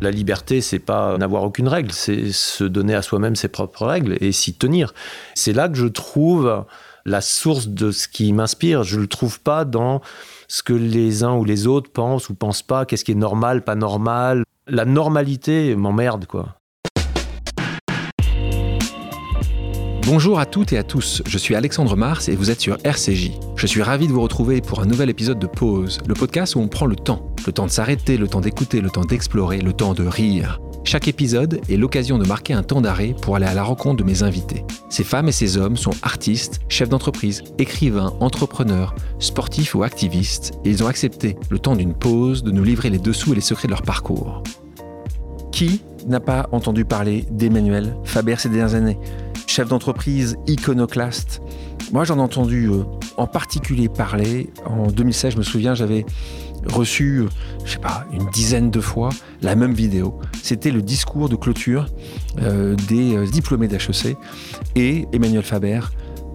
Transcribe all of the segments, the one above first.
La liberté, c'est pas n'avoir aucune règle, c'est se donner à soi-même ses propres règles et s'y tenir. C'est là que je trouve la source de ce qui m'inspire. Je le trouve pas dans ce que les uns ou les autres pensent ou pensent pas, qu'est-ce qui est normal, pas normal. La normalité m'emmerde, quoi. Bonjour à toutes et à tous, je suis Alexandre Mars et vous êtes sur RCJ. Je suis ravi de vous retrouver pour un nouvel épisode de Pause, le podcast où on prend le temps. Le temps de s'arrêter, le temps d'écouter, le temps d'explorer, le temps de rire. Chaque épisode est l'occasion de marquer un temps d'arrêt pour aller à la rencontre de mes invités. Ces femmes et ces hommes sont artistes, chefs d'entreprise, écrivains, entrepreneurs, sportifs ou activistes, et ils ont accepté, le temps d'une pause, de nous livrer les dessous et les secrets de leur parcours. Qui n'a pas entendu parler d'Emmanuel Faber ces dernières années chef d'entreprise iconoclaste. Moi, j'en ai entendu euh, en particulier parler. En 2016, je me souviens, j'avais reçu, euh, je sais pas, une dizaine de fois la même vidéo. C'était le discours de clôture euh, des diplômés d'HEC. Et Emmanuel Faber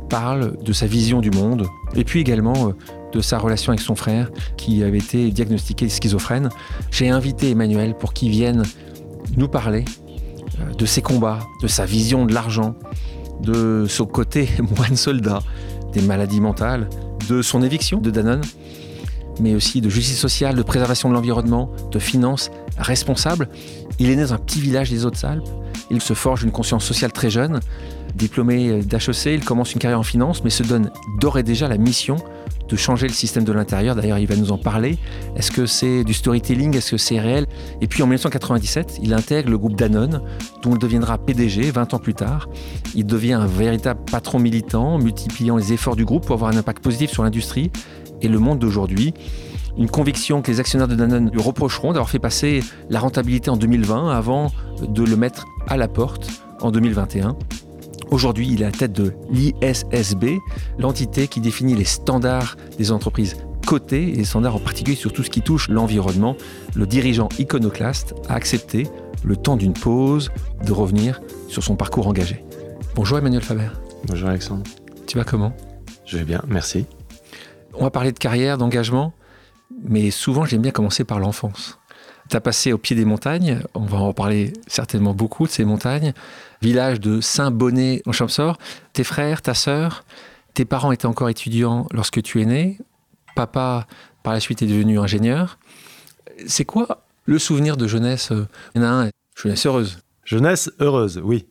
parle de sa vision du monde et puis également de sa relation avec son frère qui avait été diagnostiqué schizophrène. J'ai invité Emmanuel pour qu'il vienne nous parler de ses combats, de sa vision de l'argent, de son côté moine soldat, des maladies mentales, de son éviction de Danone, mais aussi de justice sociale, de préservation de l'environnement, de finances responsables. Il est né dans un petit village des Hautes-Alpes. Il se forge une conscience sociale très jeune. Diplômé d'HEC, il commence une carrière en finance, mais se donne d'ores et déjà la mission de changer le système de l'intérieur. D'ailleurs, il va nous en parler. Est-ce que c'est du storytelling? Est-ce que c'est réel? Et puis en 1997, il intègre le groupe Danone, dont il deviendra PDG 20 ans plus tard. Il devient un véritable patron militant, multipliant les efforts du groupe pour avoir un impact positif sur l'industrie et le monde d'aujourd'hui. Une conviction que les actionnaires de Danone lui reprocheront d'avoir fait passer la rentabilité en 2020 avant de le mettre à la porte en 2021. Aujourd'hui, il est à la tête de l'ISSB, l'entité qui définit les standards des entreprises cotées et les standards en particulier sur tout ce qui touche l'environnement. Le dirigeant iconoclaste a accepté, le temps d'une pause, de revenir sur son parcours engagé. Bonjour Emmanuel Faber. Bonjour Alexandre. Tu vas comment? Je vais bien, merci. On va parler de carrière, d'engagement, mais souvent j'aime bien commencer par l'enfance. Passé au pied des montagnes, on va en parler certainement beaucoup de ces montagnes village de Saint-Bonnet en Champsor. Tes frères, ta sœur, tes parents étaient encore étudiants lorsque tu es né. Papa, par la suite, est devenu ingénieur. C'est quoi le souvenir de jeunesse un, jeunesse heureuse. Jeunesse heureuse, oui.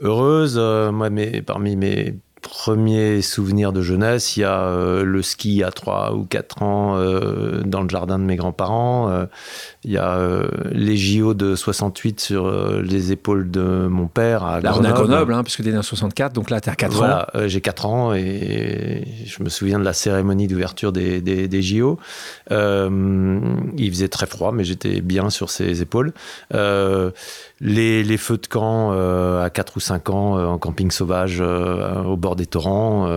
Heureuse, euh, moi, parmi mes premiers souvenirs de jeunesse, il y a euh, le ski à 3 ou 4 ans euh, dans le jardin de mes grands-parents. Euh, il y a les JO de 68 sur les épaules de mon père à Là, on est à Grenoble, hein, puisque tu es né en 64, donc là, tu as 4 voilà, ans. j'ai 4 ans et je me souviens de la cérémonie d'ouverture des, des, des, JO. il faisait très froid, mais j'étais bien sur ses épaules les, les, feux de camp euh, à 4 ou 5 ans euh, en camping sauvage euh, au bord des torrents.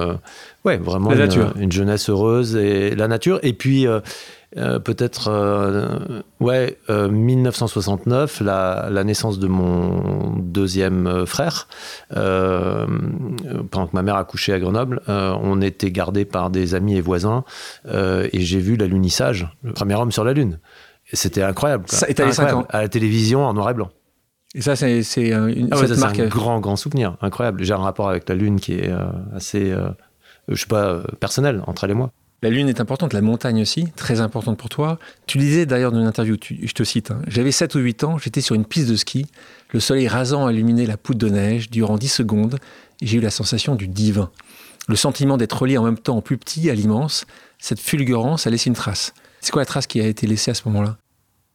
ouais, vraiment une, une, jeunesse heureuse et la nature. Et puis peut-être, ouais, 1969, la, la, naissance de mon deuxième frère. pendant que ma mère a couché à Grenoble, on était gardés par des amis et voisins et j'ai vu l'alunissage, le premier homme sur la Lune. C'était incroyable. Ça est incroyable. À la télévision en noir et blanc. Et ça, c'est une ah marque. un grand, grand souvenir, incroyable. J'ai un rapport avec la Lune qui est euh, assez, euh, je sais pas, euh, personnel entre elle et moi. La Lune est importante, la montagne aussi, très importante pour toi. Tu disais d'ailleurs dans une interview, je te cite, hein, j'avais 7 ou 8 ans, j'étais sur une piste de ski, le soleil rasant a illuminé la poudre de neige durant 10 secondes, et j'ai eu la sensation du divin. Le sentiment d'être relié en même temps en plus petit à l'immense, cette fulgurance a laissé une trace. C'est quoi la trace qui a été laissée à ce moment-là?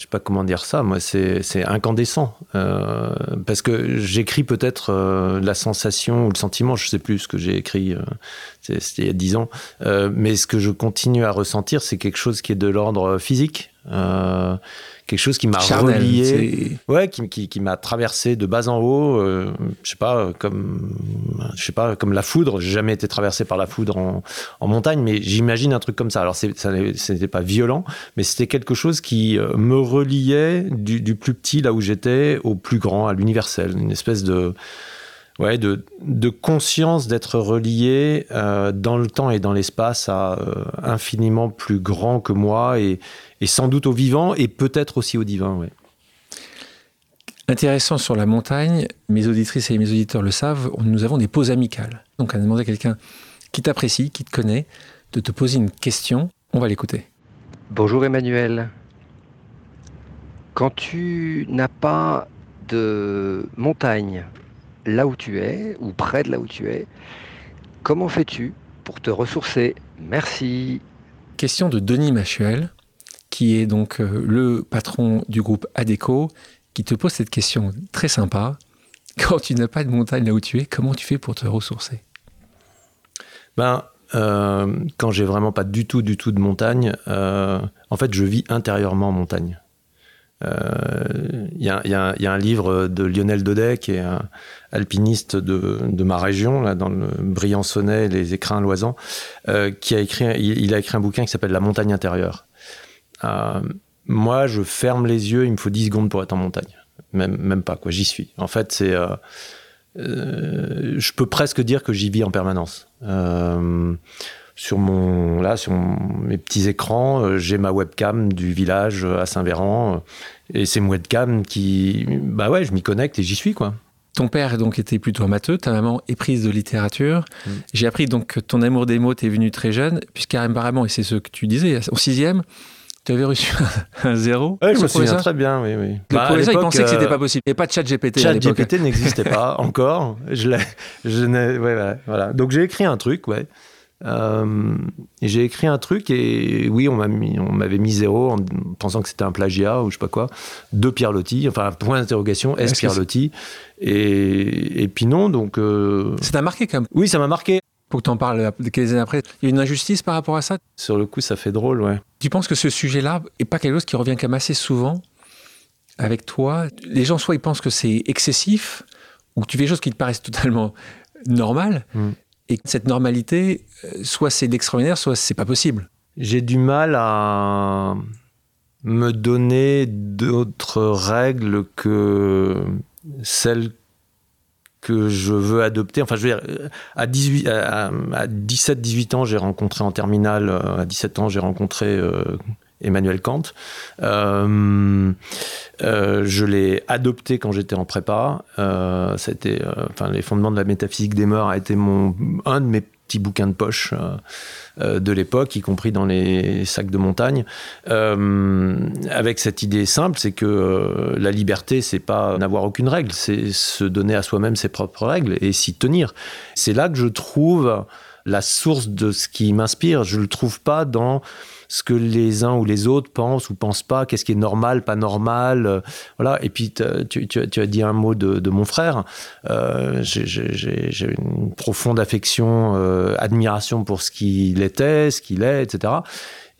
Je sais pas comment dire ça, moi c'est incandescent. Euh, parce que j'écris peut-être euh, la sensation ou le sentiment, je sais plus ce que j'ai écrit, euh, c'était il y a dix ans, mais ce que je continue à ressentir, c'est quelque chose qui est de l'ordre physique, quelque chose qui m'a relié, ouais, qui, qui, qui m'a traversé de bas en haut. Euh, je sais pas, comme, je sais pas, comme la foudre. J'ai jamais été traversé par la foudre en, en montagne, mais j'imagine un truc comme ça. Alors, ça n'était pas violent, mais c'était quelque chose qui euh, me reliait du, du plus petit là où j'étais au plus grand, à l'universel, une espèce de ouais, de, de conscience d'être relié euh, dans le temps et dans l'espace à euh, infiniment plus grand que moi et, et, sans doute au vivant et peut-être aussi au divin. Ouais. Intéressant sur la montagne, mes auditrices et mes auditeurs le savent, nous avons des pauses amicales. Donc on a demandé à quelqu'un qui t'apprécie, qui te connaît, de te poser une question. On va l'écouter. Bonjour Emmanuel. Quand tu n'as pas de montagne là où tu es, ou près de là où tu es, comment fais-tu pour te ressourcer? Merci. Question de Denis Machuel, qui est donc euh, le patron du groupe ADECO, qui te pose cette question très sympa. Quand tu n'as pas de montagne là où tu es, comment tu fais pour te ressourcer? Ben, euh, quand j'ai vraiment pas du tout, du tout de montagne, euh, en fait, je vis intérieurement en montagne. Il y, a un livre de Lionel Daudet, qui est un alpiniste de, ma région, là, dans le Briançonnais, les écrins loisans, qui a écrit, il, a écrit un bouquin qui s'appelle La montagne intérieure. Euh, moi, je ferme les yeux, il me faut 10 secondes pour être en montagne. Même, même pas, quoi, j'y suis. En fait, c'est. Euh, euh, je peux presque dire que j'y vis en permanence. sur mon, là, sur mes petits écrans, j'ai ma webcam du village à Saint-Véran. et c'est une webcam qui. Bah ouais, je m'y connecte et j'y suis, quoi. Ton père donc était plutôt amateur, ta maman est prise de littérature. Mm. J'ai appris donc que ton amour des mots t'est venu très jeune, puisqu'apparemment, et c'est ce que tu disais, au sixième, tu avais reçu un, zéro Oui, je me souviens très bien, oui. oui. Bah, professeur, il pensait que c'était pas possible. Il n'y avait pas de chat GPT. Chat GPT n'existait pas encore. Je, je ouais, ouais, voilà. Donc j'ai écrit un truc, ouais. Euh, j'ai écrit un truc et oui, on m'avait mis, mis zéro en pensant que c'était un plagiat ou je sais pas quoi, de Pierre Lotti, enfin point d'interrogation, est-ce Pierre Lotti et, et, puis non, donc. Euh... Ça t'a marqué quand même Oui, ça m'a marqué pour que tu en parles quelques années après. Il y a une injustice par rapport à ça? Sur le coup, ça fait drôle, ouais. Tu penses que ce sujet-là est pas quelque chose qui revient quand même assez souvent avec toi? Les gens, soit ils pensent que c'est excessif, ou que tu fais des choses qui te paraissent totalement normales, mm. et que cette normalité, euh, soit c'est l'extraordinaire, soit c'est pas possible. J'ai du mal à me donner d'autres règles que celles que je veux adopter. Enfin, je veux dire, à, 18, à, 17, 18 ans, j'ai rencontré en terminale, euh, à 17 ans, j'ai rencontré euh, Emmanuel Kant. Euh, je l'ai adopté quand j'étais en prépa. C'était, enfin, les fondements de la métaphysique des mœurs a été mon, un de mes petits bouquins de poche euh, euh, de l'époque, y compris dans les sacs de montagne, euh, avec cette idée simple, c'est que la liberté, c'est pas n'avoir aucune règle, c'est se donner à soi-même ses propres règles et s'y tenir. C'est là que je trouve la source de ce qui m'inspire. Je le trouve pas dans ce que les uns ou les autres pensent ou pensent pas, qu'est-ce qui est normal, pas normal. Euh, voilà. Et puis, tu, as dit un mot de, mon frère. Euh, j'ai une profonde affection, euh, admiration pour ce qu'il était, ce qu'il est, etc.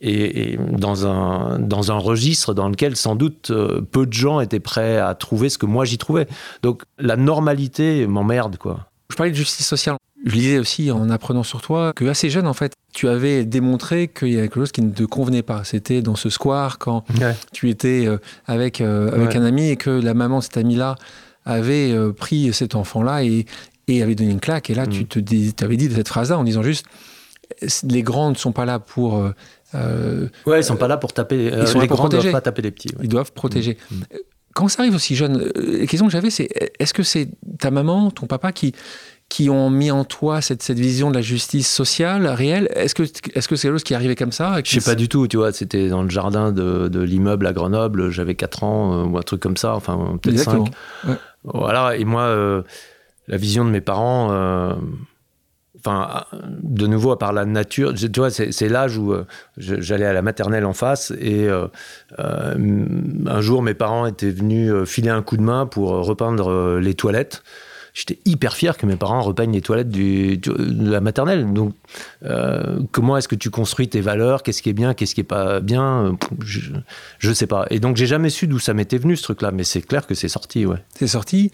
Et, dans, un, dans un registre dans lequel sans doute peu de gens étaient prêts à trouver ce que moi j'y trouvais. Donc la normalité m'emmerde, quoi. Je parlais de justice sociale. Je lisais aussi en apprenant sur toi que assez jeune en fait, tu avais démontré qu'il y avait quelque chose qui ne te convenait pas. C'était dans ce square quand tu étais euh, avec, euh, avec un ami et que la maman de cet ami-là avait euh, pris cet enfant-là et, et, avait donné une claque. Et là, tu mm. te dis, avais dit cette phrase-là en disant juste les grands ne sont pas là pour. ouais, ils sont pas là pour taper. Ils sont les grands ne doivent pas taper les petits. Ils doivent protéger. Mm. Quand ça arrive aussi jeune, la question que j'avais, c'est est-ce que c'est ta maman, ton papa qui qui ont mis en toi cette, cette vision de la justice sociale réelle. Est-ce que c'est quelque chose qui est arrivé comme ça Je sais pas du tout, tu vois, c'était dans le jardin de, de l'immeuble à Grenoble, j'avais 4 ans euh, ou un truc comme ça, enfin peut-être 5. Voilà, et moi, euh, la vision de mes parents, euh, enfin, de nouveau, à part la nature, tu vois, c'est l'âge où j'allais à la maternelle en face et un jour, mes parents étaient venus filer un coup de main pour repeindre les toilettes j'étais hyper fier que mes parents repeignent les toilettes du, de la maternelle. Donc, euh, comment est-ce que tu construis tes valeurs? Qu'est-ce qui est bien? Qu'est-ce qui est pas bien? Je, ne sais pas. Et donc, j'ai jamais su d'où ça m'était venu ce truc-là, mais c'est clair que c'est sorti, ouais. C'est sorti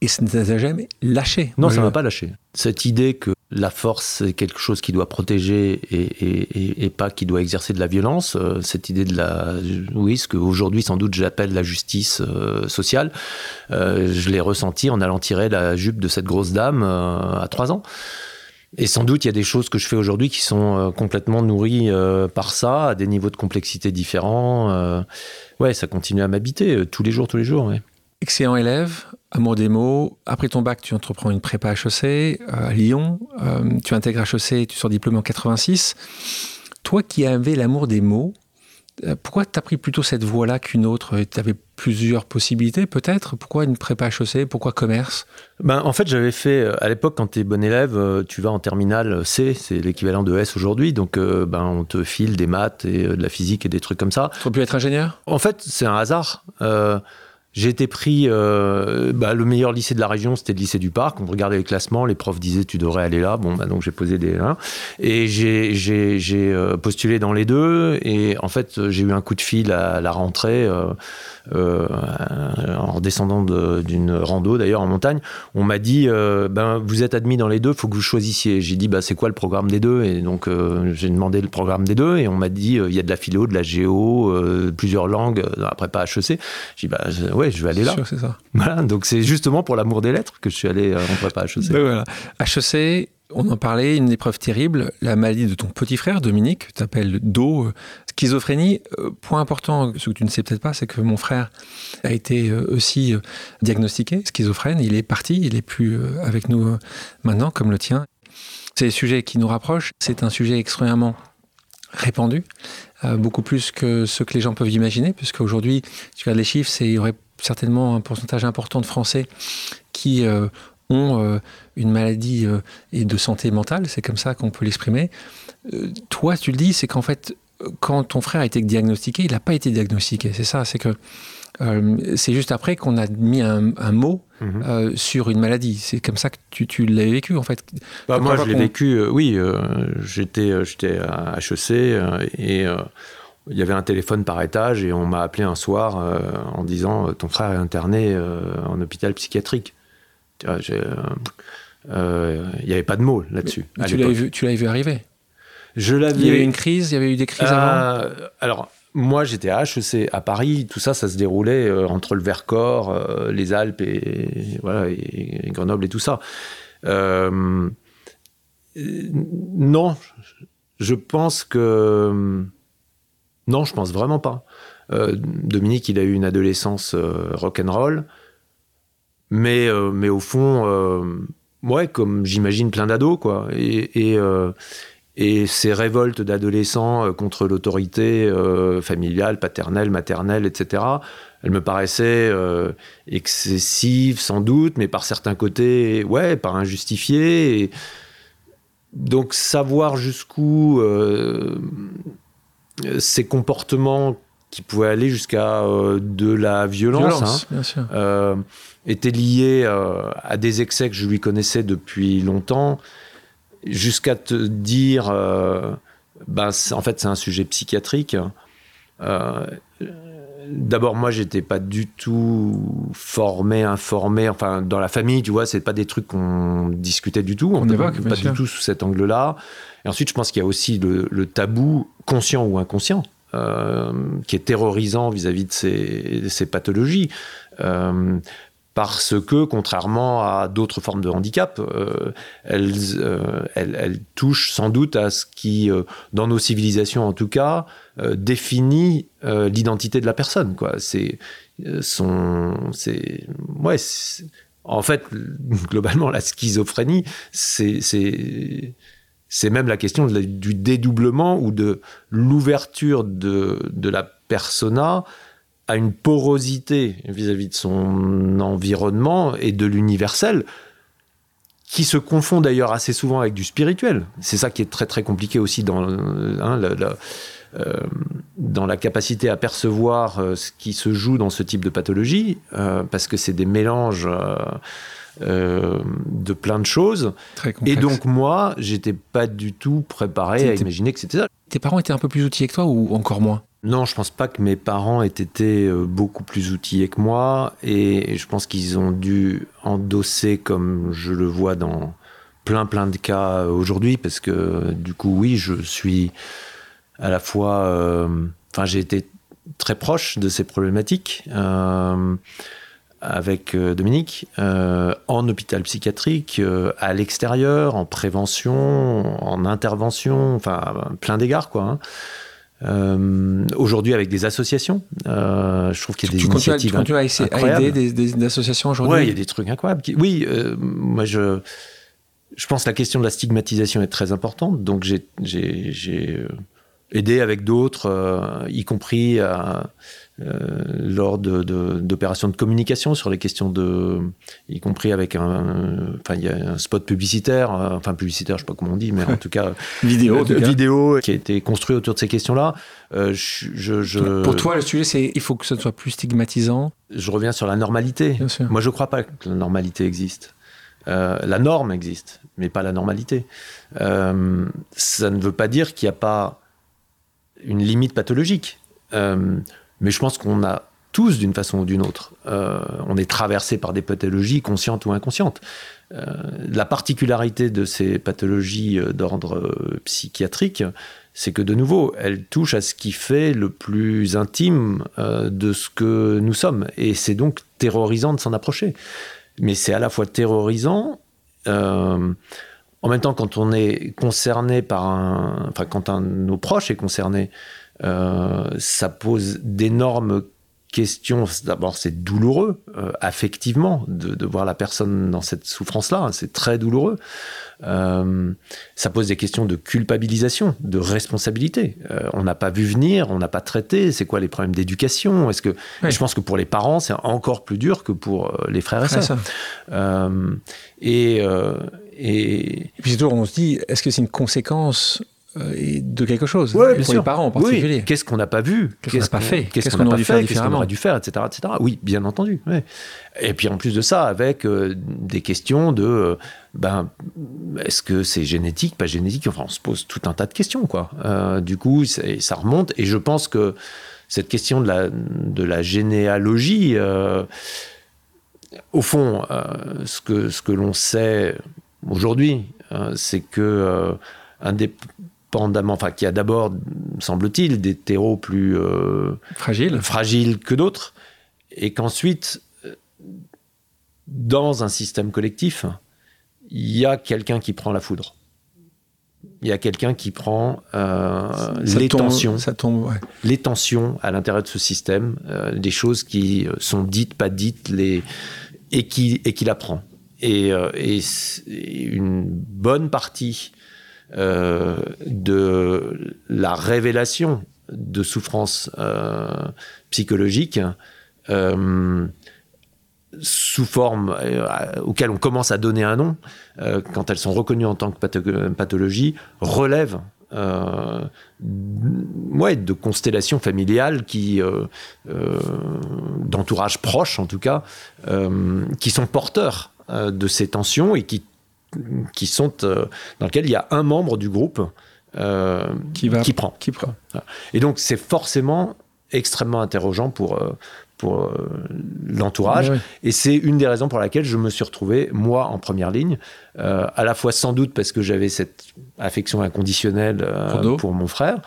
et ça ne t'a jamais lâché. Non, ça ne m'a pas lâché. Cette idée que la force, c'est quelque chose qui doit protéger et, pas qui doit exercer de la violence. Euh, cette idée de la, oui, ce qu'aujourd'hui sans doute j'appelle la justice euh, sociale, euh, je l'ai ressenti en allant tirer la jupe de cette grosse dame à trois ans. Et sans doute, il y a des choses que je fais aujourd'hui qui sont complètement nourries par ça, à des niveaux de complexité différents. ouais, ça continue à m'habiter tous les jours, tous les jours. Excellent élève, amour des mots. Après ton bac, tu entreprends une prépa HEC euh, à Lyon. Euh, tu intègres HEC, tu sors diplômé en 86. Toi qui avais l'amour des mots, euh, pourquoi tu as pris plutôt cette voie-là qu'une autre? Tu avais plusieurs possibilités peut-être? Pourquoi une prépa HEC Pourquoi commerce? Ben, En fait, j'avais fait, à l'époque, quand tu es bon élève, tu vas en terminale C, c'est l'équivalent de S aujourd'hui, donc ben, on te file des maths et de la physique et des trucs comme ça. Tu aurais pu être ingénieur? En fait, c'est un hasard. J'ai été pris, euh, bah, le meilleur lycée de la région, c'était le lycée du Parc. On regardait les classements, les profs disaient tu devrais aller là. Bon, bah, donc j'ai posé des. Hein, et j'ai euh, postulé dans les deux. Et en fait, j'ai eu un coup de fil à la rentrée. Euh, en descendant d'une rando d'ailleurs en montagne, on m'a dit ben vous êtes admis dans les deux, faut que vous choisissiez. J'ai dit bah c'est quoi le programme des deux? Et donc j'ai demandé le programme des deux et on m'a dit il y a de la philo, de la géo, plusieurs langues, après pas HEC. J'ai dit bah ouais je vais aller là. c'est ça. Voilà donc c'est justement pour l'amour des lettres que je suis allé en prépa HEC. Ben voilà. HEC on en parlait, une épreuve terrible, la maladie de ton petit frère, Dominique, tu t'appelles Do, schizophrénie. Euh, point important, ce que tu ne sais peut-être pas, c'est que mon frère a été euh, aussi euh, diagnostiqué schizophrène. Il est parti, il est plus avec nous maintenant, comme le tien. C'est un sujet qui nous rapproche, c'est un sujet extrêmement répandu, beaucoup plus que ce que les gens peuvent imaginer, puisque aujourd'hui, tu regardes les chiffres, il y aurait certainement un pourcentage important de Français qui ont euh, une maladie euh, et de santé mentale, c'est comme ça qu'on peut l'exprimer. Euh, toi, tu le dis, c'est qu'en fait, quand ton frère a été diagnostiqué, il n'a pas été diagnostiqué. C'est ça, c'est que c'est juste après qu'on a mis un, mot mhm. sur une maladie. C'est comme ça que tu, tu l'as vécu, en fait. Bah, moi, je l'ai vécu, oui. j'étais, j'étais à HEC et il y avait un téléphone par étage et on m'a appelé un soir en disant ton frère est interné en hôpital psychiatrique. Euh, euh, il n'y avait pas de mots là-dessus. Tu l'avais vu, tu vu arriver? Je l'avais. Il y avait une crise, il y avait eu des crises avant? Euh, alors, moi, j'étais à HEC à Paris. Tout ça, ça se déroulait entre le Vercors, les Alpes et, voilà, et, Grenoble et tout ça. non, je pense que non, je pense vraiment pas. Dominique, il a eu une adolescence rock'n'roll. Mais, euh, mais au fond, euh, ouais, comme j'imagine plein d'ados, quoi. Et, euh, et ces révoltes d'adolescents contre l'autorité familiale, paternelle, maternelle, etc., elles me paraissaient excessives, sans doute, mais par certains côtés, ouais, par injustifiées. donc, savoir jusqu'où ces comportements qui pouvaient aller jusqu'à de la violence, hein, était lié euh, à des excès que je lui connaissais depuis longtemps, jusqu'à te dire, euh, ben, en fait, c'est un sujet psychiatrique. Euh, d'abord, moi, j'étais pas du tout formé, informé. Enfin, dans la famille, tu vois, c'est pas des trucs qu'on discutait du tout. On évoque, pas du tout sous cet angle-là. Et ensuite, je pense qu'il y a aussi le, tabou, conscient ou inconscient, qui est terrorisant vis-à-vis de ces, ces pathologies parce que, contrairement à d'autres formes de handicap, euh, euh, elles, touchent sans doute à ce qui, euh, dans nos civilisations en tout cas, définit l'identité de la personne. C'est son, c'est, ouais, en fait, globalement, la schizophrénie, c'est, c'est, même la question du dédoublement ou de l'ouverture de, de la persona a une porosité vis-à-vis de son environnement et de l'universel qui se confond d'ailleurs assez souvent avec du spirituel. C'est ça qui est très très compliqué aussi dans, hein, la, euh, dans la capacité à percevoir euh, ce qui se joue dans ce type de pathologie, euh, parce que c'est des mélanges de plein de choses. et donc moi, j'étais pas du tout préparé à imaginer que c'était ça. Tes parents étaient un peu plus outillés que toi ou encore moins? Non, je pense pas que mes parents aient été euh, beaucoup plus outillés que moi et je pense qu'ils ont dû endosser comme je le vois dans plein plein de cas aujourd'hui parce que du coup oui, je suis à la fois euh, j'ai été très proche de ces problématiques euh, avec Dominique en hôpital psychiatrique, à l'extérieur, en prévention, en intervention, enfin plein d'égards quoi. Hein. Euh, aujourd'hui, avec des associations, euh, je trouve qu'il y a des tu initiatives. Tu continues à, aider des, des, associations aujourd'hui? Oui, il y a des trucs incroyables. Oui, euh, moi, je, je pense que la question de la stigmatisation est très importante. Donc, j'ai aidé avec d'autres, y compris à lors d'opérations de, de, communication sur les questions de, y compris avec un, enfin il y a un spot publicitaire, euh, enfin publicitaire, je sais pas comment on dit, mais en tout cas vidéo, de, vidéo qui a été construit autour de ces questions-là. Euh, je, je, Pour toi, le sujet, c'est il faut que ce soit plus stigmatisant. Je reviens sur la normalité. Moi, je crois pas que la normalité existe. Euh, la norme existe, mais pas la normalité. Euh, ça ne veut pas dire qu'il n'y a pas une limite pathologique. Mais je pense qu'on a tous, d'une façon ou d'une autre, euh, on est traversé par des pathologies conscientes ou inconscientes. Euh, la particularité de ces pathologies euh, d'ordre psychiatrique, c'est que de nouveau, elles touchent à ce qui fait le plus intime de ce que nous sommes. Et c'est donc terrorisant de s'en approcher. Mais c'est à la fois terrorisant, en même temps, quand on est concerné par un. Enfin, quand un de nos proches est concerné ça pose d'énormes questions. D'abord, c'est douloureux, euh, affectivement, de, voir la personne dans cette souffrance-là. C'est très douloureux. Euh, ça pose des questions de culpabilisation, de responsabilité. on n'a pas vu venir, on n'a pas traité. C'est quoi les problèmes d'éducation? Est-ce que je pense que pour les parents, c'est encore plus dur que pour les frères et sœurs. et, et, et puis toujours, on se dit, est-ce que c'est une conséquence euh, de quelque chose. pour les parents en particulier. Qu'est-ce qu'on n'a pas vu? Qu'est-ce qu'on n'a pas fait? Qu'est-ce qu'on aurait dû faire différemment aurait dû faire, etc., etc. Oui, bien entendu. Et puis en plus de ça, avec euh, des questions de, euh, ben, est-ce que c'est génétique, pas génétique? Enfin, on se pose tout un tas de questions, quoi. du coup, ça remonte. Et je pense que cette question de la, de la généalogie, au fond, ce que, ce que l'on sait aujourd'hui, c'est que un des enfin, qui a d'abord, semble-t-il, des terreaux plus euh, fragiles. fragiles que d'autres, et qu'ensuite, euh, dans un système collectif, il y a quelqu'un qui prend la foudre. Il y a quelqu'un qui prend euh, les, tensions, les tensions à l'intérieur de ce système, des choses qui sont dites, pas dites, les, et, qui, et qui la prend. Et, et une bonne partie euh, de la révélation de souffrances euh, psychologiques euh, sous forme auxquelles on commence à donner un nom, quand elles sont reconnues en tant que pathologie, ouais, de constellations familiales qui, d'entourage proche en tout cas, qui sont porteurs de ces tensions et qui qui sont euh, dans lequel il y a un membre du groupe euh, qui, va, qui prend. Qui prend. Et donc c'est forcément extrêmement interrogeant pour, euh, pour l'entourage. Et c'est une des raisons pour laquelle je me suis retrouvé, moi, en première ligne, à la fois sans doute parce que j'avais cette affection inconditionnelle pour, mon frère,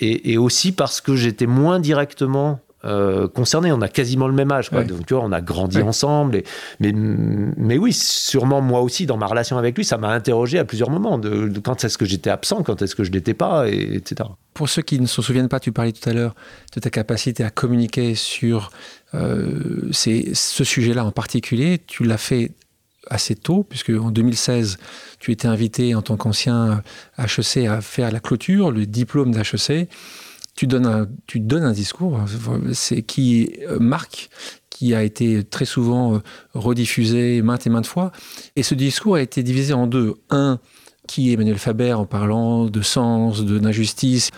et, et, aussi parce que j'étais moins directement euh, concernés. On a quasiment le même âge, quoi. Donc, tu vois, on a grandi ensemble. Et, mais, mais oui, sûrement moi aussi, dans ma relation avec lui, ça m'a interrogé à plusieurs moments de, quand est-ce que j'étais absent, quand est-ce que je l'étais pas, et, etc. Pour ceux qui ne se souviennent pas, tu parlais tout à l'heure de ta capacité à communiquer sur euh, ce sujet-là en particulier. Tu l'as fait assez tôt, puisque en 2016, tu étais invité en tant qu'ancien HEC à faire la clôture, le diplôme d'HEC tu donnes un, tu discours qui euh, marque, qui a été très souvent euh, rediffusé maintes et maintes fois. Et ce discours a été divisé en deux. Un, qui est Emmanuel Faber en parlant de sens, d'injustice.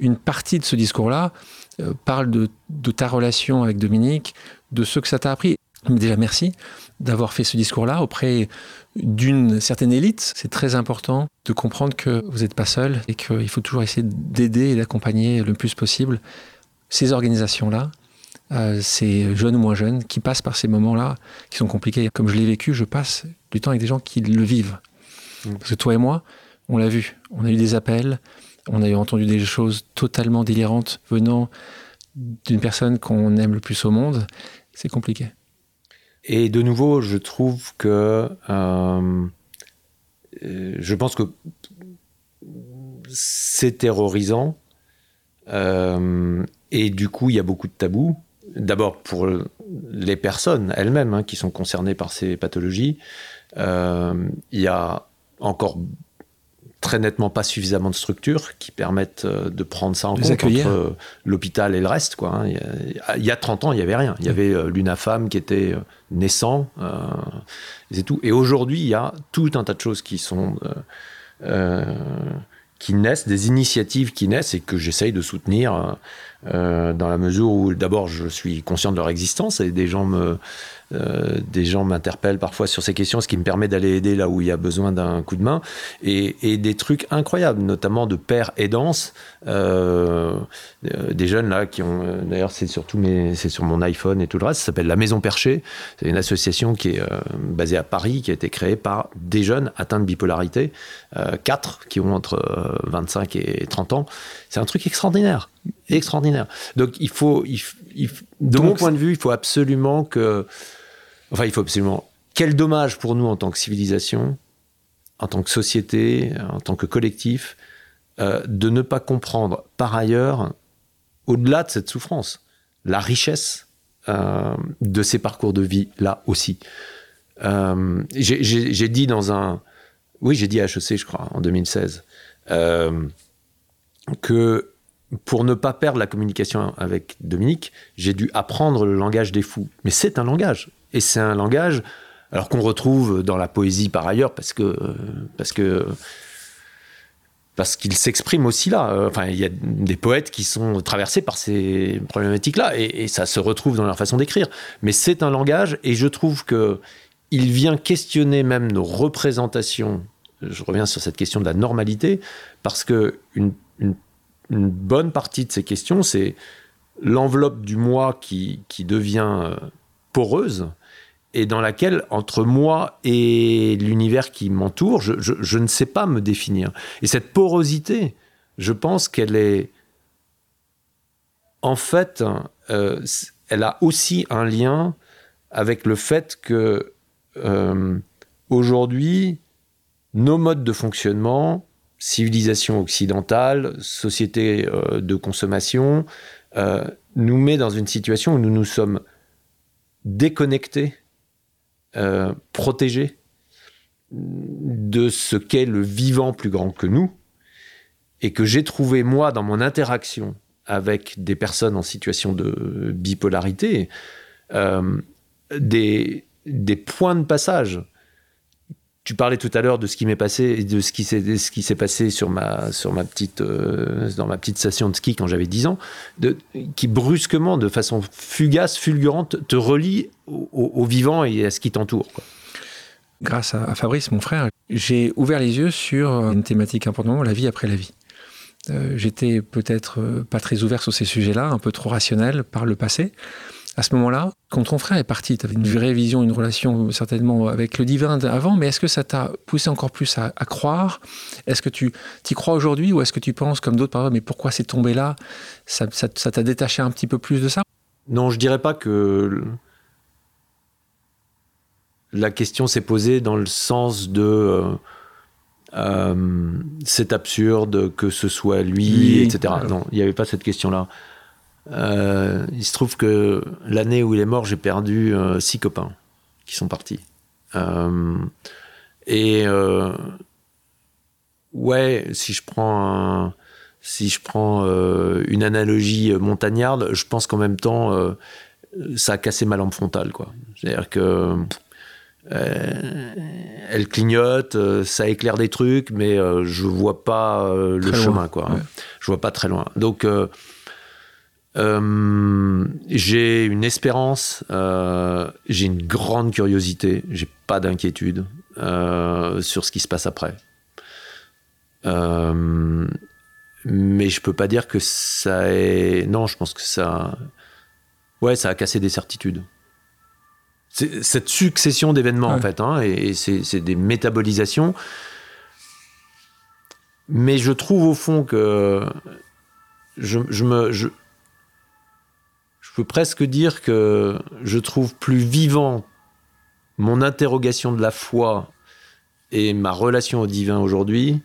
Une partie de ce discours-là euh, parle de, ta relation avec Dominique, de ce que ça t'a appris. Déjà, merci d'avoir fait ce discours-là auprès d'une certaine élite. C'est très important de comprendre que vous n'êtes pas seul et qu'il faut toujours essayer d'aider et d'accompagner le plus possible ces organisations-là, euh, ces jeunes ou moins jeunes, qui passent par ces moments-là qui sont compliqués. Comme je l'ai vécu, je passe du temps avec des gens qui le vivent. Mmh. Parce que toi et moi, on l'a vu. On a eu des appels, on a eu entendu des choses totalement délirantes venant d'une personne qu'on aime le plus au monde. C'est compliqué. Et de nouveau, je trouve que euh, je pense que c'est terrorisant et du coup, il y a beaucoup de tabous. D'abord pour les personnes elles-mêmes hein, qui sont concernées par ces pathologies. Il y a encore très nettement pas suffisamment de structures qui permettent euh, de prendre ça en compte entre euh, l'hôpital et le reste. Quoi, hein. il, y a, 30 ans, il n'y avait rien. Il y avait euh, l'UNAFAM qui était naissant, et tout. Et aujourd'hui, il y a tout un tas de choses qui sont qui naissent, des initiatives qui naissent et que j'essaye de soutenir dans la mesure où d'abord je suis conscient de leur existence et des gens me euh, des gens m'interpellent parfois sur ces questions, ce qui me permet d'aller aider là où il y a besoin d'un coup de main. Et, des trucs incroyables, notamment de pères aidants, euh, euh, des jeunes là qui ont, d'ailleurs c'est surtout c'est sur mon iPhone et tout le reste, ça s'appelle La Maison Perchée. C'est une association qui est basée à Paris, qui a été créée par des jeunes atteints de bipolarité, quatre qui ont entre 25 et 30 ans. C'est un truc extraordinaire, extraordinaire. Donc il faut, de mon point de vue, il faut absolument que Enfin, il faut absolument. Quel dommage pour nous en tant que civilisation, en tant que société, en tant que collectif, euh, de ne pas comprendre par ailleurs, au-delà de cette souffrance, la richesse euh, de ces parcours de vie là aussi. Euh, j'ai dit dans un. Oui, j'ai dit à HEC, je crois, en 2016, que pour ne pas perdre la communication avec Dominique, j'ai dû apprendre le langage des fous. Mais c'est un langage. Et c'est un langage, alors qu'on retrouve dans la poésie par ailleurs, parce que parce que parce qu'il s'exprime aussi là. Enfin, il y a des poètes qui sont traversés par ces problématiques-là, et, ça se retrouve dans leur façon d'écrire. Mais c'est un langage, et je trouve que il vient questionner même nos représentations. Je reviens sur cette question de la normalité, parce que une, une, bonne partie de ces questions, c'est l'enveloppe du moi qui, qui devient euh, poreuse et dans laquelle, entre moi et l'univers qui m'entoure, je, ne sais pas me définir. Et cette porosité, je pense qu'elle est... En fait, euh, elle a aussi un lien avec le fait que euh, aujourd'hui, nos modes de fonctionnement, civilisation occidentale, société euh, de consommation, nous met dans une situation où nous nous sommes déconnectés euh, protégé de ce qu'est le vivant plus grand que nous, et que j'ai trouvé, moi, dans mon interaction avec des personnes en situation de bipolarité, euh, des, des points de passage tu parlais tout à l'heure de ce qui m'est passé, de ce qui s'est, passé sur ma, petite, euh, dans ma petite station de ski quand j'avais 10 ans, qui brusquement, de façon fugace, fulgurante, te relie au, vivant et à ce qui t'entoure. Grâce à, Fabrice, mon frère, j'ai ouvert les yeux sur une thématique importante, la vie après la vie. Euh, j'étais peut-être euh, pas très ouvert sur ces sujets-là, un peu trop rationnel par le passé à ce moment-là, quand ton frère est parti, tu avais une vraie vision, une relation certainement avec le divin avant, mais est-ce que ça t'a poussé encore plus à, croire? Est-ce que tu y crois aujourd'hui ou est-ce que tu penses, comme d'autres, par exemple, mais pourquoi c'est tombé là? Ça t'a détaché un petit peu plus de ça? Non, je dirais pas que la question s'est posée dans le sens de euh, euh, c'est absurde que ce soit lui, etc. Non, il n'y avait pas cette question-là. Euh, il se trouve que l'année où il est mort, j'ai perdu euh, six copains qui sont partis. Euh, et ouais, si je prends si je prends une analogie montagnarde, je pense qu'en même temps, ça a cassé ma lampe frontale. C'est-à-dire que elle clignote, ça éclaire des trucs, mais je vois pas le chemin, quoi. Je vois pas très loin. Donc euh, j'ai une espérance, euh, j'ai une grande curiosité, j'ai pas d'inquiétude euh, sur ce qui se passe après. mais je peux pas dire que ça est. Non, je pense que ça. Ouais, ça a cassé des certitudes. Cette succession d'événements, en fait, hein, et, c'est des métabolisations. Mais je trouve au fond que je, je me. Je peux presque dire que je trouve plus vivant mon interrogation de la foi et ma relation au divin aujourd'hui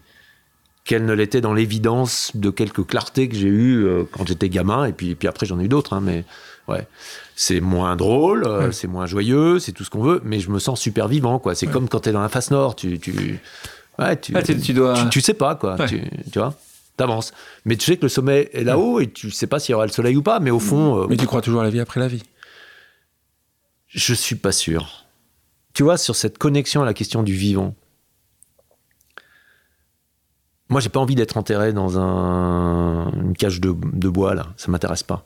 qu'elle ne l'était dans l'évidence de quelques clartés que j'ai eues euh, quand j'étais gamin, et puis, puis après j'en ai eu d'autres, hein, mais ouais. C'est moins drôle, euh, c'est moins joyeux, c'est tout ce qu'on veut, mais je me sens super vivant, quoi. C'est comme quand t'es dans la face nord, tu, tu, ouais, tu, Ah, tu- tu dois- tu, sais pas, quoi. Ouais. Tu, tu vois, t'avances. Mais tu sais que le sommet est là-haut et tu sais pas s'il y aura le soleil ou pas, mais au fond, euh, Mais tu crois toujours à la vie après la vie. je suis pas sûr. Tu vois, sur cette connexion à la question du vivant, moi, j'ai pas envie d'être enterré dans un, une cage de, de bois, là. Ça m'intéresse pas.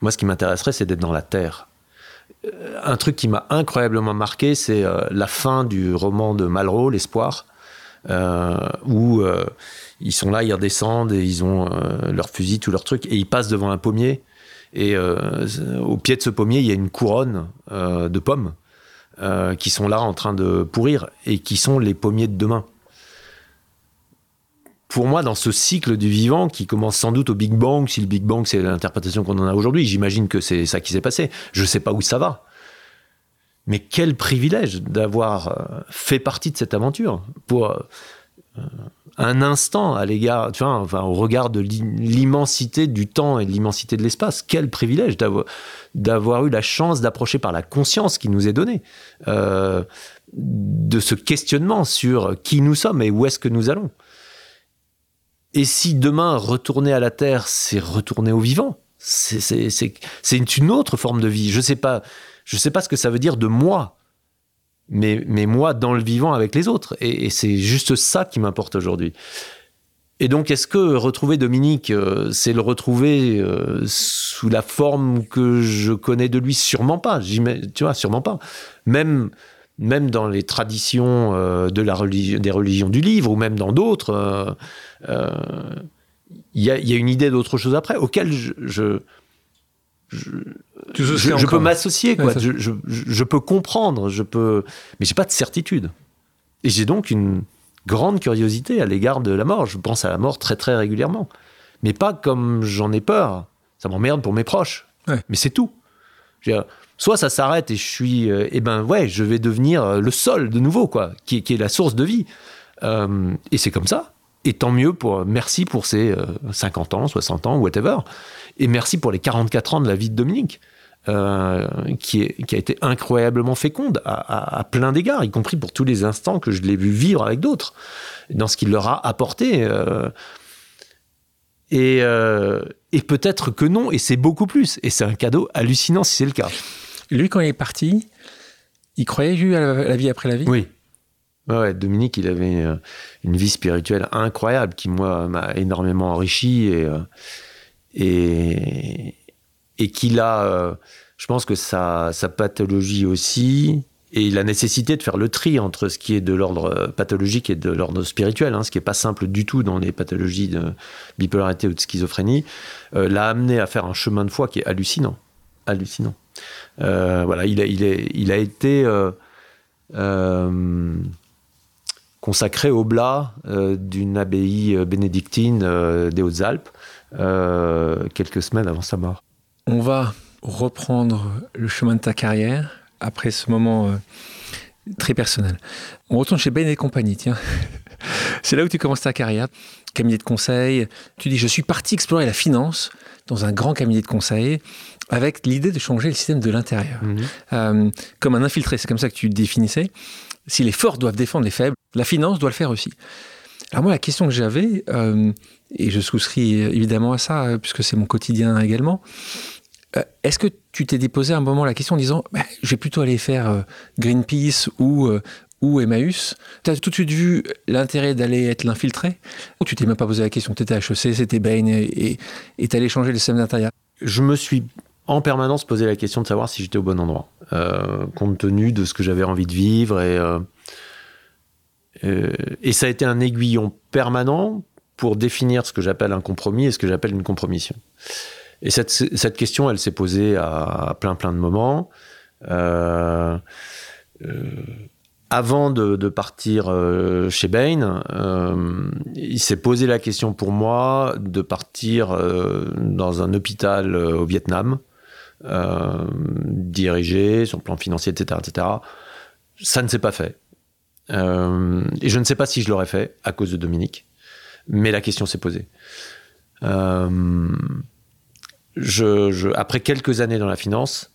Moi, ce qui m'intéresserait, c'est d'être dans la terre. Euh, Un truc qui m'a incroyablement marqué, c'est euh, la fin du roman de Malraux, L'Espoir, où euh, ils sont là, ils redescendent et ils ont euh, leur fusil, tout leur truc, et ils passent devant un pommier. Et euh, au pied de ce pommier, il y a une couronne euh, de pommes euh, qui sont là en train de pourrir et qui sont les pommiers de demain. Pour moi, dans ce cycle du vivant qui commence sans doute au Big Bang, si le Big Bang c'est l'interprétation qu'on en a aujourd'hui, j'imagine que c'est ça qui s'est passé. Je ne sais pas où ça va. Mais quel privilège d'avoir euh, fait partie de cette aventure pour euh, un instant à l'égard, tu vois, au regard de l'i- l'immensité du temps et de l'immensité de l'espace. Quel privilège d'avoir, eu la chance d'approcher par la conscience qui nous est donnée euh, de ce questionnement sur qui nous sommes et où est-ce que nous allons. Et si demain, retourner à la Terre, c'est retourner au vivant, c'est, une autre forme de vie. Je sais pas, je sais pas ce que ça veut dire de moi, mais, mais moi dans le vivant avec les autres. Et, c'est juste ça qui m'importe aujourd'hui. Et donc, est-ce que retrouver Dominique, euh, c'est le retrouver euh, sous la forme que je connais de lui? Sûrement pas. Tu vois, sûrement pas. Même, même dans les traditions euh, de la des religions du livre, ou même dans d'autres, il y, a, une idée d'autre chose après, auquel je, je, je- peux m'associer, quoi. Ouais, je, je, je peux comprendre, je peux, mais j'ai pas de certitude. Et j'ai donc une grande curiosité à l'égard de la mort. Je pense à la mort très très régulièrement, mais pas comme j'en ai peur. Ça m'emmerde pour mes proches, Ouais. mais c'est tout. Dire, soit ça s'arrête et je suis, euh, eh ben ouais, je vais devenir euh, le sol de nouveau, quoi, qui, est- qui est la source de vie. Euh, et c'est comme ça. Et tant mieux pour, merci pour ces euh, 50 ans, 60 ans, whatever. Et merci pour les 44 ans de la vie de Dominique, euh, qui, est, qui a été incroyablement féconde à, à- à plein d'égards, y compris pour tous les instants que je l'ai vu vivre avec d'autres, dans ce qu'il leur a apporté. euh. et euh, et peut-être que non, et c'est beaucoup plus. Et c'est un cadeau hallucinant si c'est le cas. Lui, quand il est parti, il croyait lui à la, vie après la vie? Oui. Ouais, Dominique, il avait une vie spirituelle incroyable qui, moi, m'a énormément enrichi et, et, et qu'il a, euh, je pense que sa, pathologie aussi, et la nécessité de faire le tri entre ce qui est de l'ordre euh, pathologique et de l'ordre spirituel, hein, ce qui n'est pas simple du tout dans les pathologies de bipolarité ou de schizophrénie, euh, l'a amené à faire un chemin de foi qui est hallucinant. Hallucinant. Voilà, il a, été consacré au blas d'une abbaye bénédictine des Hautes-Alpes quelques semaines avant sa mort. On va reprendre le chemin de ta carrière après ce moment euh, très personnel. On retourne chez Bain et compagnie, tiens. C'est là où tu commences ta carrière, cabinet de conseil. Tu dis, je suis parti explorer la finance dans un grand cabinet de conseil avec l'idée de changer le système de l'intérieur. Euh, comme un infiltré, c'est comme ça que tu définissais. Si les forts doivent défendre les faibles, la finance doit le faire aussi. Alors moi, la question que j'avais, euh, et je souscris évidemment à ça, puisque c'est mon quotidien également, euh, est-ce que tu t'es déposé à un moment la question en disant, bah, je vais plutôt aller faire euh, Greenpeace ou, euh, ou Emmaüs? Tu as tout de suite vu l'intérêt d'aller être l'infiltré? Ou tu t'es même pas posé la question Tu étais HEC, c'était Bain et tu allais changer le système d'intérieur? Je me suis en permanence posé la question de savoir si j'étais au bon endroit, euh, compte tenu de ce que j'avais envie de vivre. Et, et ça a été un aiguillon permanent pour définir ce que j'appelle un compromis et ce que j'appelle une compromission. Et cette, question, elle s'est posée à, plein plein de moments. Euh, euh, avant de, partir euh, chez Bain, il s'est posé la question pour moi de partir dans un hôpital au Vietnam, dirigé le plan financier, etc., etc. Ça ne s'est pas fait. Et je ne sais pas si je l'aurais fait à cause de Dominique. Mais la question s'est posée. Euh, je, après quelques années dans la finance,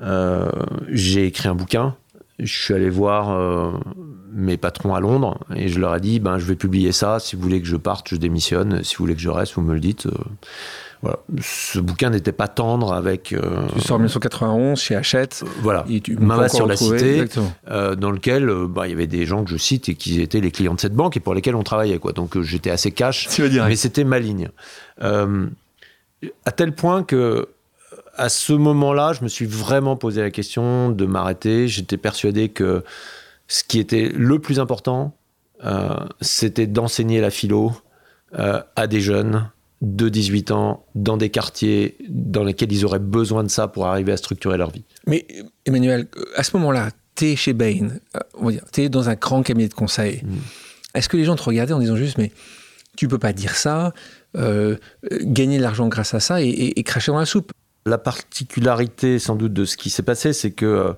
euh, j'ai écrit un bouquin. Je suis allé voir euh, mes patrons à Londres et je leur ai dit ben, je vais publier ça. Si vous voulez que je parte, je démissionne. Si vous voulez que je reste, vous me le dites. Voilà. Ce bouquin n'était pas tendre avec. Euh, tu sors en 1991 chez Hachette. Euh, voilà. Et tu sur la cité, euh, dans lequel bah, il y avait des gens que je cite et qui étaient les clients de cette banque et pour lesquels on travaillait. Quoi. Donc j'étais assez cash, mais c'était ma ligne. À tel point que à ce moment-là, je me suis vraiment posé la question de m'arrêter. J'étais persuadé que ce qui était le plus important, c'était d'enseigner la philo à des jeunes de 18 ans dans des quartiers dans lesquels ils auraient besoin de ça pour arriver à structurer leur vie. Mais Emmanuel, à ce moment-là, tu es chez Bain, euh, tu es dans un grand cabinet de conseil. Mm. Est-ce que les gens te regardaient en disant juste, mais tu peux pas dire ça, euh, gagner de l'argent grâce à ça et, cracher dans la soupe La particularité sans doute de ce qui s'est passé, c'est que euh,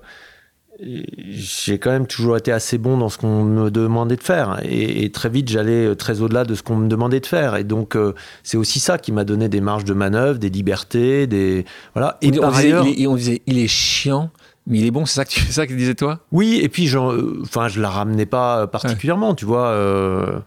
j'ai quand même toujours été assez bon dans ce qu'on me demandait de faire. Et, très vite, j'allais très au-delà de ce qu'on me demandait de faire. Et donc, euh, c'est aussi ça qui m'a donné des marges de manœuvre, des libertés, des. Voilà. Et on, par ailleurs. il, on disait, il est chiant. Mais il est bon, c'est ça que tu, ça que disais toi? Oui, et puis, euh, enfin, je la ramenais pas particulièrement, tu vois.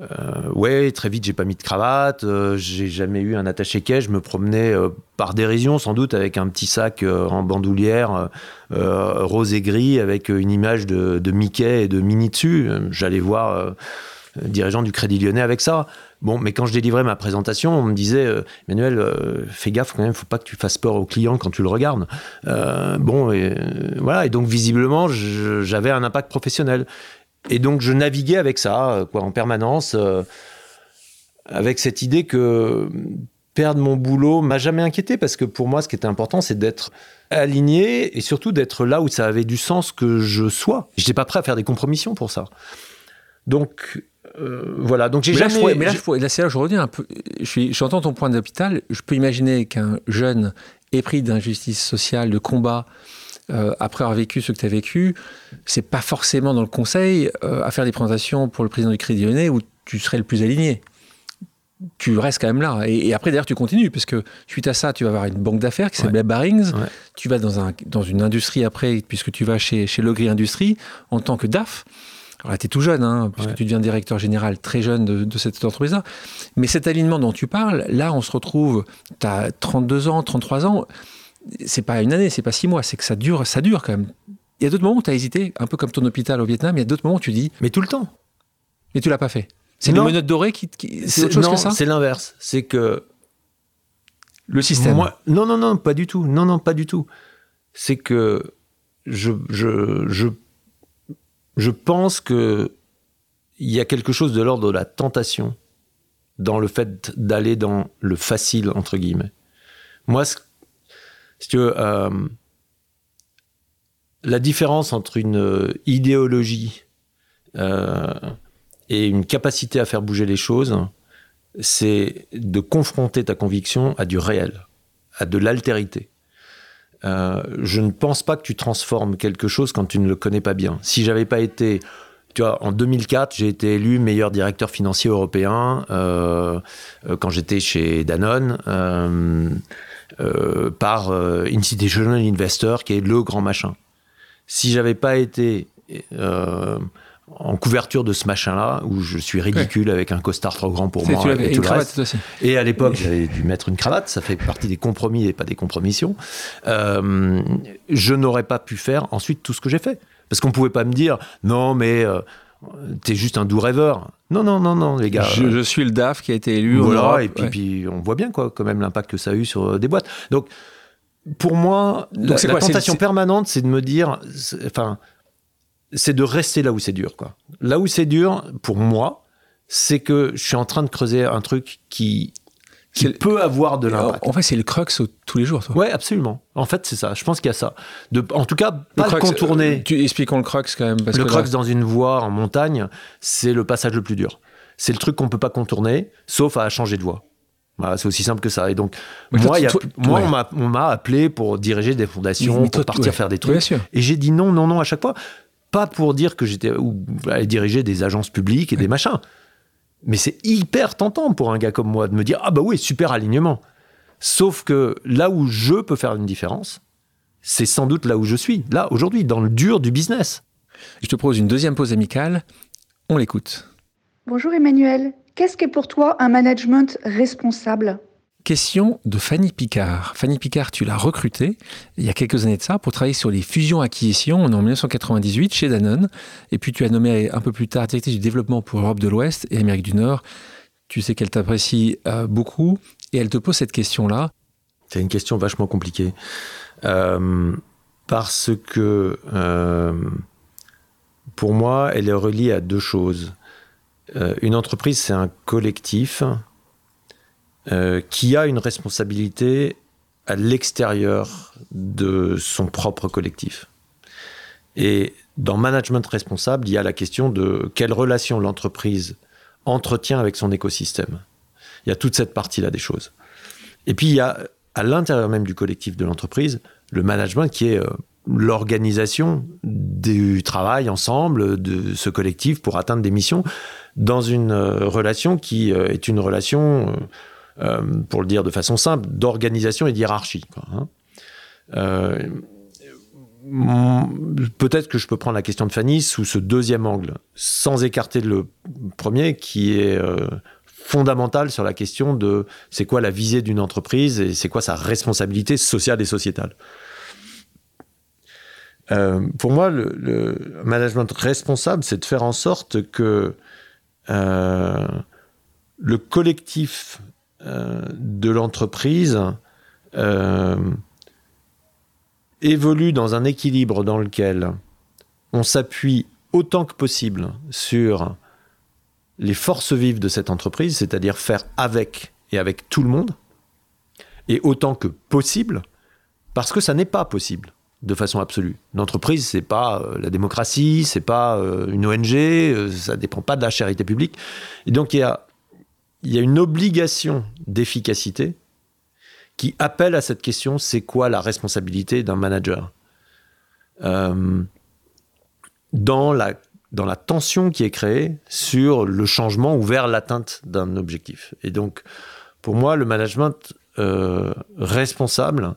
Euh, euh, ouais, très vite, j'ai pas mis de cravate. Euh, j'ai jamais eu un attaché-quai. Je me promenais euh, par dérision, sans doute, avec un petit sac en bandoulière rose et gris, avec une image de, Mickey et de Minnie dessus. J'allais voir dirigeant du Crédit Lyonnais avec ça. Bon, mais quand je délivrais ma présentation, on me disait, Emmanuel, fais gaffe quand même, faut pas que tu fasses peur au client quand tu le regardes. bon, voilà. Et donc visiblement, j'avais un impact professionnel. Et donc je naviguais avec ça, euh, quoi, en permanence, euh, avec cette idée que perdre mon boulot m'a jamais inquiété parce que pour moi, ce qui était important, c'est d'être aligné et surtout d'être là où ça avait du sens que je sois. Je n'étais pas prêt à faire des compromissions pour ça. Donc euh, voilà. Donc j'ai jamais. mais là, là c'est là je reviens un peu. J'entends ton point d'hôpital. Je peux imaginer qu'un jeune épris d'injustice sociale, de combat, euh, après avoir vécu ce que tu as vécu, c'est pas forcément dans le conseil euh, à faire des présentations pour le président du Crédit Lyonnais où tu serais le plus aligné. Tu restes quand même là. Et, après, d'ailleurs, tu continues, parce que suite à ça, tu vas avoir une banque d'affaires qui s'appelle Barings. Tu vas dans, un, dans une industrie après, puisque tu vas chez, chez Logri Industrie en tant que DAF. Alors là, tu es tout jeune, hein, puisque tu deviens directeur général très jeune de, de cette entreprise-là. Mais cet alignement dont tu parles, là, on se retrouve, tu as 32 ans, 33 ans c'est pas une année, c'est pas six mois, c'est que ça dure, ça dure quand même. Il y a d'autres moments où tu as hésité, un peu comme ton hôpital au Vietnam, il y a d'autres moments où tu dis. Mais tout le temps. Mais tu l'as pas fait. C'est les menottes dorées qui. c'est autre chose que ça? c'est l'inverse. C'est que. Le système. Moi, non, non, non, pas du tout. Non, non, pas du tout. C'est que je, je, je, je pense que il y a quelque chose de l'ordre de la tentation dans le fait d'aller dans le facile entre guillemets. Moi, ce si tu veux, euh, la différence entre une euh, idéologie euh, et une capacité à faire bouger les choses, c'est de confronter ta conviction à du réel, à de l'altérité. je ne pense pas que tu transformes quelque chose quand tu ne le connais pas bien. Si j'avais pas été tu vois, en 2004, j'ai été élu meilleur directeur financier européen quand j'étais chez Danone. Euh, par euh, Institutional Investor, qui est le grand machin. Si j'avais pas été euh, en couverture de ce machin-là, où je suis ridicule avec un costard trop grand pour moi. et, tout le reste. Aussi. et à l'époque, j'avais dû mettre une cravate, ça fait partie des compromis et pas des compromissions. je n'aurais pas pu faire ensuite tout ce que j'ai fait. Parce qu'on pouvait pas me dire, non, mais t'es juste un doux rêveur. Non, non, non, non, les gars. Je, suis le DAF qui a été élu. Voilà, et puis, puis, on voit bien quoi, quand même l'impact que ça a eu sur euh, des boîtes. Donc, pour moi, la, tentation permanente, c'est de me dire, enfin, c'est de rester là où c'est dur, quoi. Là où c'est dur, pour moi, c'est que je suis en train de creuser un truc qui qui peut avoir de l'impact. En fait, c'est le crux tous les jours, toi. Ouais, absolument. En fait, c'est ça. Je pense qu'il y a ça. De, en tout cas, pas le, contourner. Euh, tu expliquons le crux quand même. le crux dans une voie en montagne, c'est le passage le plus dur. C'est le truc qu'on peut pas contourner, sauf à changer de voie. Voilà, c'est aussi simple que ça. Et donc, moi, moi on m'a appelé pour diriger des fondations, pour partir faire des trucs. Et j'ai dit non, non, non à chaque fois. Pas pour dire que j'étais ou diriger des agences publiques et des machins Mais c'est hyper tentant pour un gars comme moi de me dire Ah bah oui, super alignement. Sauf que là où je peux faire une différence, c'est sans doute là où je suis, là aujourd'hui, dans le dur du business. Je te propose une deuxième pause amicale. On l'écoute. Bonjour Emmanuel. Qu'est-ce qu'est pour toi un management responsable? Question de Fanny Picard. Fanny Picard, tu l'as recrutée il y a quelques années de ça pour travailler sur les fusions-acquisitions en 1998 chez Danone. Et puis tu as nommé un peu plus tard directrice du développement pour Europe de l'Ouest et Amérique du Nord. Tu sais qu'elle t'apprécie euh, beaucoup et elle te pose cette question-là. C'est une question vachement compliquée. Euh, parce que euh, pour moi, elle est reliée à deux choses. une entreprise, c'est un collectif euh, qui a une responsabilité à l'extérieur de son propre collectif. Et dans management responsable, il y a la question de quelle relation l'entreprise entretient avec son écosystème. Il y a toute cette partie-là des choses. Et puis il y a à l'intérieur même du collectif de l'entreprise le management qui est euh, l'organisation du travail ensemble de ce collectif pour atteindre des missions dans une euh, relation qui est une relation euh, pour le dire de façon simple, d'organisation et d'hierarchie. Hein. Euh, peut-être que je peux prendre la question de Fanny sous ce deuxième angle, sans écarter le premier qui est euh, fondamental sur la question de c'est quoi la visée d'une entreprise et c'est quoi sa responsabilité sociale et sociétale. pour moi, le, management responsable, c'est de faire en sorte que le collectif de l'entreprise euh, évolue dans un équilibre dans lequel on s'appuie autant que possible sur les forces vives de cette entreprise, c'est-à-dire faire avec et avec tout le monde, et autant que possible, parce que ça n'est pas possible de façon absolue. L'entreprise, c'est pas euh, la démocratie, c'est pas une ONG, ça dépend pas de la charité publique. Et donc il y a il y a une obligation d'efficacité qui appelle à cette question c'est quoi la responsabilité d'un manager? Euh, dans, la, dans la tension qui est créée sur le changement ou vers l'atteinte d'un objectif. Et donc, pour moi, le management euh, responsable,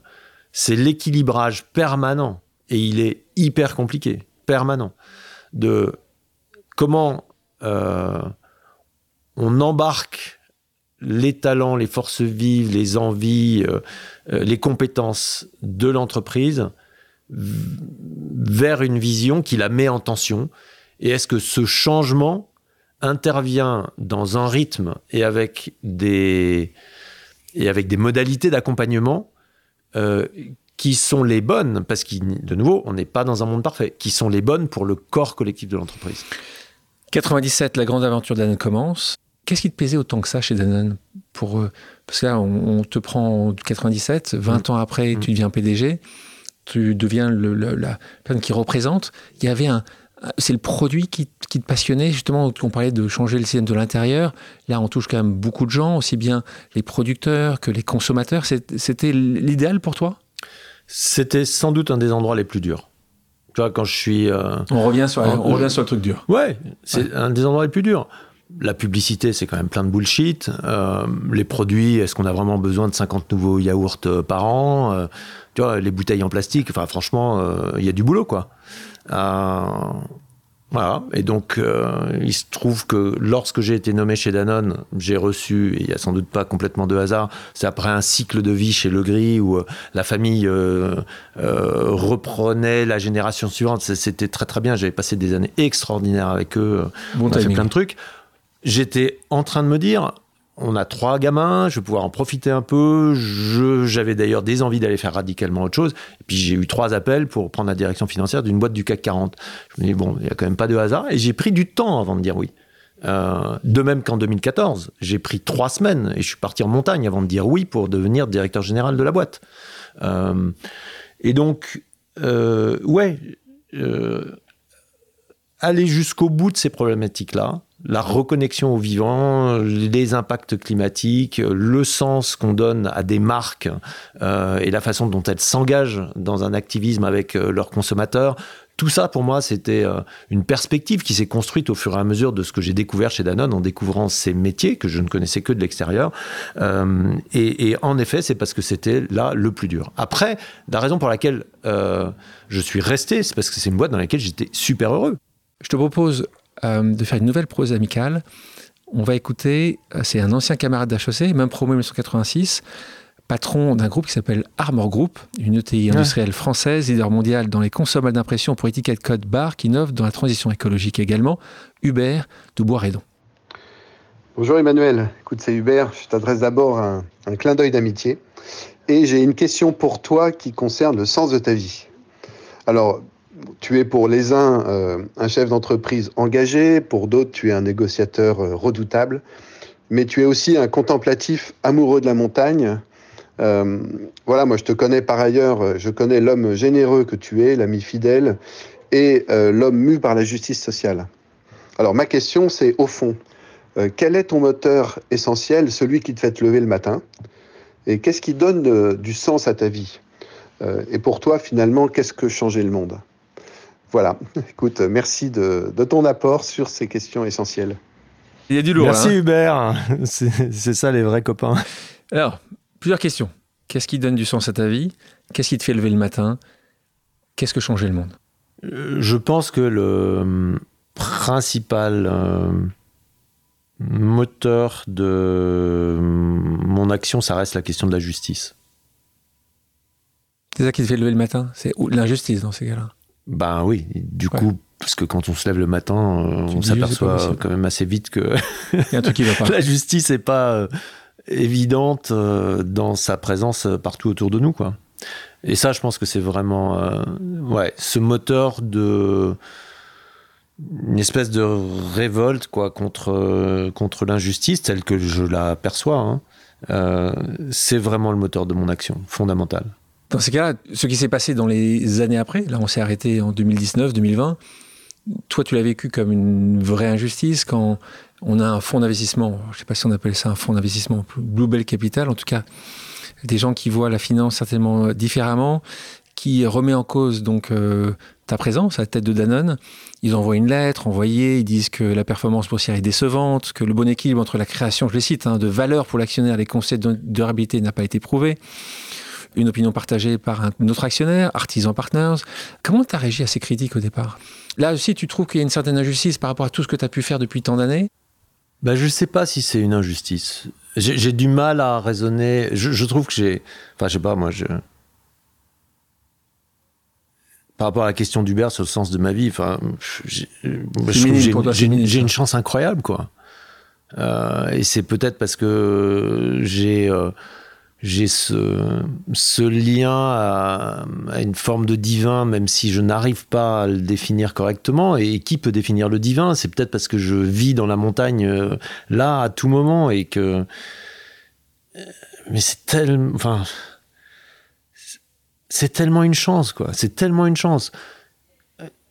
c'est l'équilibrage permanent, et il est hyper compliqué, permanent, de comment euh, on embarque les talents, les forces vives, les envies, euh, euh, les compétences de l'entreprise vers une vision qui la met en tension Et est-ce que ce changement intervient dans un rythme et avec des, et avec des modalités d'accompagnement euh, qui sont les bonnes, parce que de nouveau, on n'est pas dans un monde parfait, qui sont les bonnes pour le corps collectif de l'entreprise? 97, la grande aventure d'Anne commence. Qu'est-ce qui te plaisait autant que ça chez Danone pour, Parce que là, on, te prend en 97, 20 mm. ans après, tu mm. deviens PDG, tu deviens le, la personne qui représente. Il y avait un. C'est le produit qui, te passionnait, justement, on parlait de changer le système de l'intérieur. Là, on touche quand même beaucoup de gens, aussi bien les producteurs que les consommateurs. C'était l'idéal pour toi? C'était sans doute un des endroits les plus durs. Tu vois, quand je suis. Euh, on, revient sur, on, revient sur le truc dur. Ouais, c'est un des endroits les plus durs la publicité, c'est quand même plein de bullshit. Euh, les produits, est-ce qu'on a vraiment besoin de 50 nouveaux yaourts euh, par an euh, Tu vois, les bouteilles en plastique, enfin, franchement, il y a du boulot, quoi. voilà. Et donc, il se trouve que lorsque j'ai été nommé chez Danone, j'ai reçu, et il n'y a sans doute pas complètement de hasard, c'est après un cycle de vie chez Le Gris où la famille reprenait la génération suivante. C'était très très bien. J'avais passé des années extraordinaires avec eux. Bon on a fait plein de trucs j'étais en train de me dire, on a trois gamins, je vais pouvoir en profiter un peu. J'avais d'ailleurs des envies d'aller faire radicalement autre chose. Et puis j'ai eu trois appels pour prendre la direction financière d'une boîte du CAC 40. Je me dis, bon, il n'y a quand même pas de hasard. Et j'ai pris du temps avant de dire oui. Euh, de même qu'en 2014, j'ai pris trois semaines et je suis parti en montagne avant de dire oui pour devenir directeur général de la boîte. Euh, et donc, euh, ouais, aller jusqu'au bout de ces problématiques-là, la reconnexion au vivant, les impacts climatiques, le sens qu'on donne à des marques euh, et la façon dont elles s'engagent dans un activisme avec euh, leurs consommateurs. Tout ça, pour moi, c'était euh, une perspective qui s'est construite au fur et à mesure de ce que j'ai découvert chez Danone en découvrant ces métiers que je ne connaissais que de l'extérieur. et, et, en effet, c'est parce que c'était là le plus dur. Après, la raison pour laquelle je suis resté, c'est parce que c'est une boîte dans laquelle j'étais super heureux. Je te propose de faire une nouvelle prose amicale. On va écouter, euh, c'est un ancien camarade d'HEC, même promo 1986, patron d'un groupe qui s'appelle Armor Group, une ETI industrielle française, leader mondial dans les consommables d'impression pour étiquette code barre, qui innove dans la transition écologique également, Hubert Dubois-Redon. Bonjour Emmanuel, écoute c'est Hubert, je t'adresse d'abord un, un clin d'œil d'amitié et j'ai une question pour toi qui concerne le sens de ta vie. Alors, tu es pour les uns euh, un chef d'entreprise engagé, pour d'autres tu es un négociateur euh, redoutable, mais tu es aussi un contemplatif amoureux de la montagne. Euh, voilà, moi je te connais par ailleurs, je connais l'homme généreux que tu es, l'ami fidèle, et l'homme mu par la justice sociale. Alors ma question c'est au fond, quel est ton moteur essentiel, celui qui te fait te lever le matin? Et qu'est-ce qui donne du sens à ta vie? Et pour toi finalement, qu'est-ce que changer le monde? Voilà, écoute, merci de, ton apport sur ces questions essentielles. Il y a du lourd. Merci hein. Hubert, c'est ça les vrais copains. Alors, plusieurs questions. Qu'est-ce qui donne du sens à ta vie? Qu'est-ce qui te fait lever le matin? Qu'est-ce que changer le monde? Euh, Je pense que le hum, principal euh, moteur de hum, mon action, ça reste la question de la justice. C'est ça qui te fait lever le matin? C'est l'injustice dans ces cas-là? Ben oui, du coup, parce que quand on se lève le matin, euh, on s'aperçoit quand même assez vite que la justice n'est pas euh, évidente euh, dans sa présence partout autour de nous, quoi. Et ça, je pense que c'est vraiment, ouais, ce moteur de une espèce de révolte, quoi, contre contre l'injustice telle que je la perçois. Hein. c'est vraiment le moteur de mon action fondamentale. Dans ces cas-là, ce qui s'est passé dans les années après, là on s'est arrêté en 2019, 2020, toi tu l'as vécu comme une vraie injustice quand on a un fonds d'investissement, je ne sais pas si on appelle ça un fonds d'investissement, Bluebell Capital en tout cas, des gens qui voient la finance certainement différemment, qui remet en cause donc euh, ta présence à la tête de Danone. Ils envoient une lettre envoyée, ils disent que la performance boursière est décevante, que le bon équilibre entre la création, je les cite, hein, de valeur pour l'actionnaire et les concepts de durabilité n'a pas été prouvé une opinion partagée par un autre actionnaire, Artisan Partners. Comment tu as réagi à ces critiques au départ? Là aussi, tu trouves qu'il y a une certaine injustice par rapport à tout ce que tu as pu faire depuis tant d'années? Bah, Je ne sais pas si c'est une injustice. J'ai du mal à raisonner. Je, trouve que j'ai. Enfin, je sais pas, moi, je. Par rapport à la question d'Hubert sur le sens de ma vie, enfin, j'ai une chance incroyable, quoi. Euh, et c'est peut-être parce que j'ai. Euh, j'ai ce, ce lien à, une forme de divin, même si je n'arrive pas à le définir correctement. Et qui peut définir le divin? C'est peut-être parce que je vis dans la montagne euh, là à tout moment et que. Euh, mais c'est tellement. Enfin. C'est tellement une chance, quoi. C'est tellement une chance.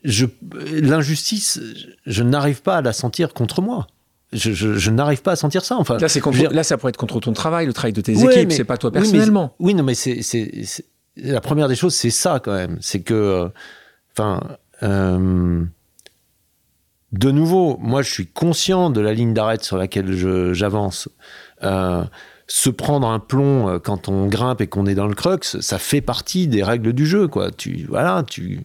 L'injustice, je n'arrive pas à la sentir contre moi je, n'arrive pas à sentir ça. Enfin, là, là, ça pourrait être contre ton travail, le travail de tes équipes, c'est pas toi personnellement. Oui, non, mais c'est la première des choses, c'est ça quand même. C'est que, euh, enfin, euh, de nouveau, moi, je suis conscient de la ligne d'arrêt sur laquelle j'avance. Euh, se prendre un plomb quand on grimpe et qu'on est dans le crux, ça fait partie des règles du jeu, quoi. Tu, voilà, tu,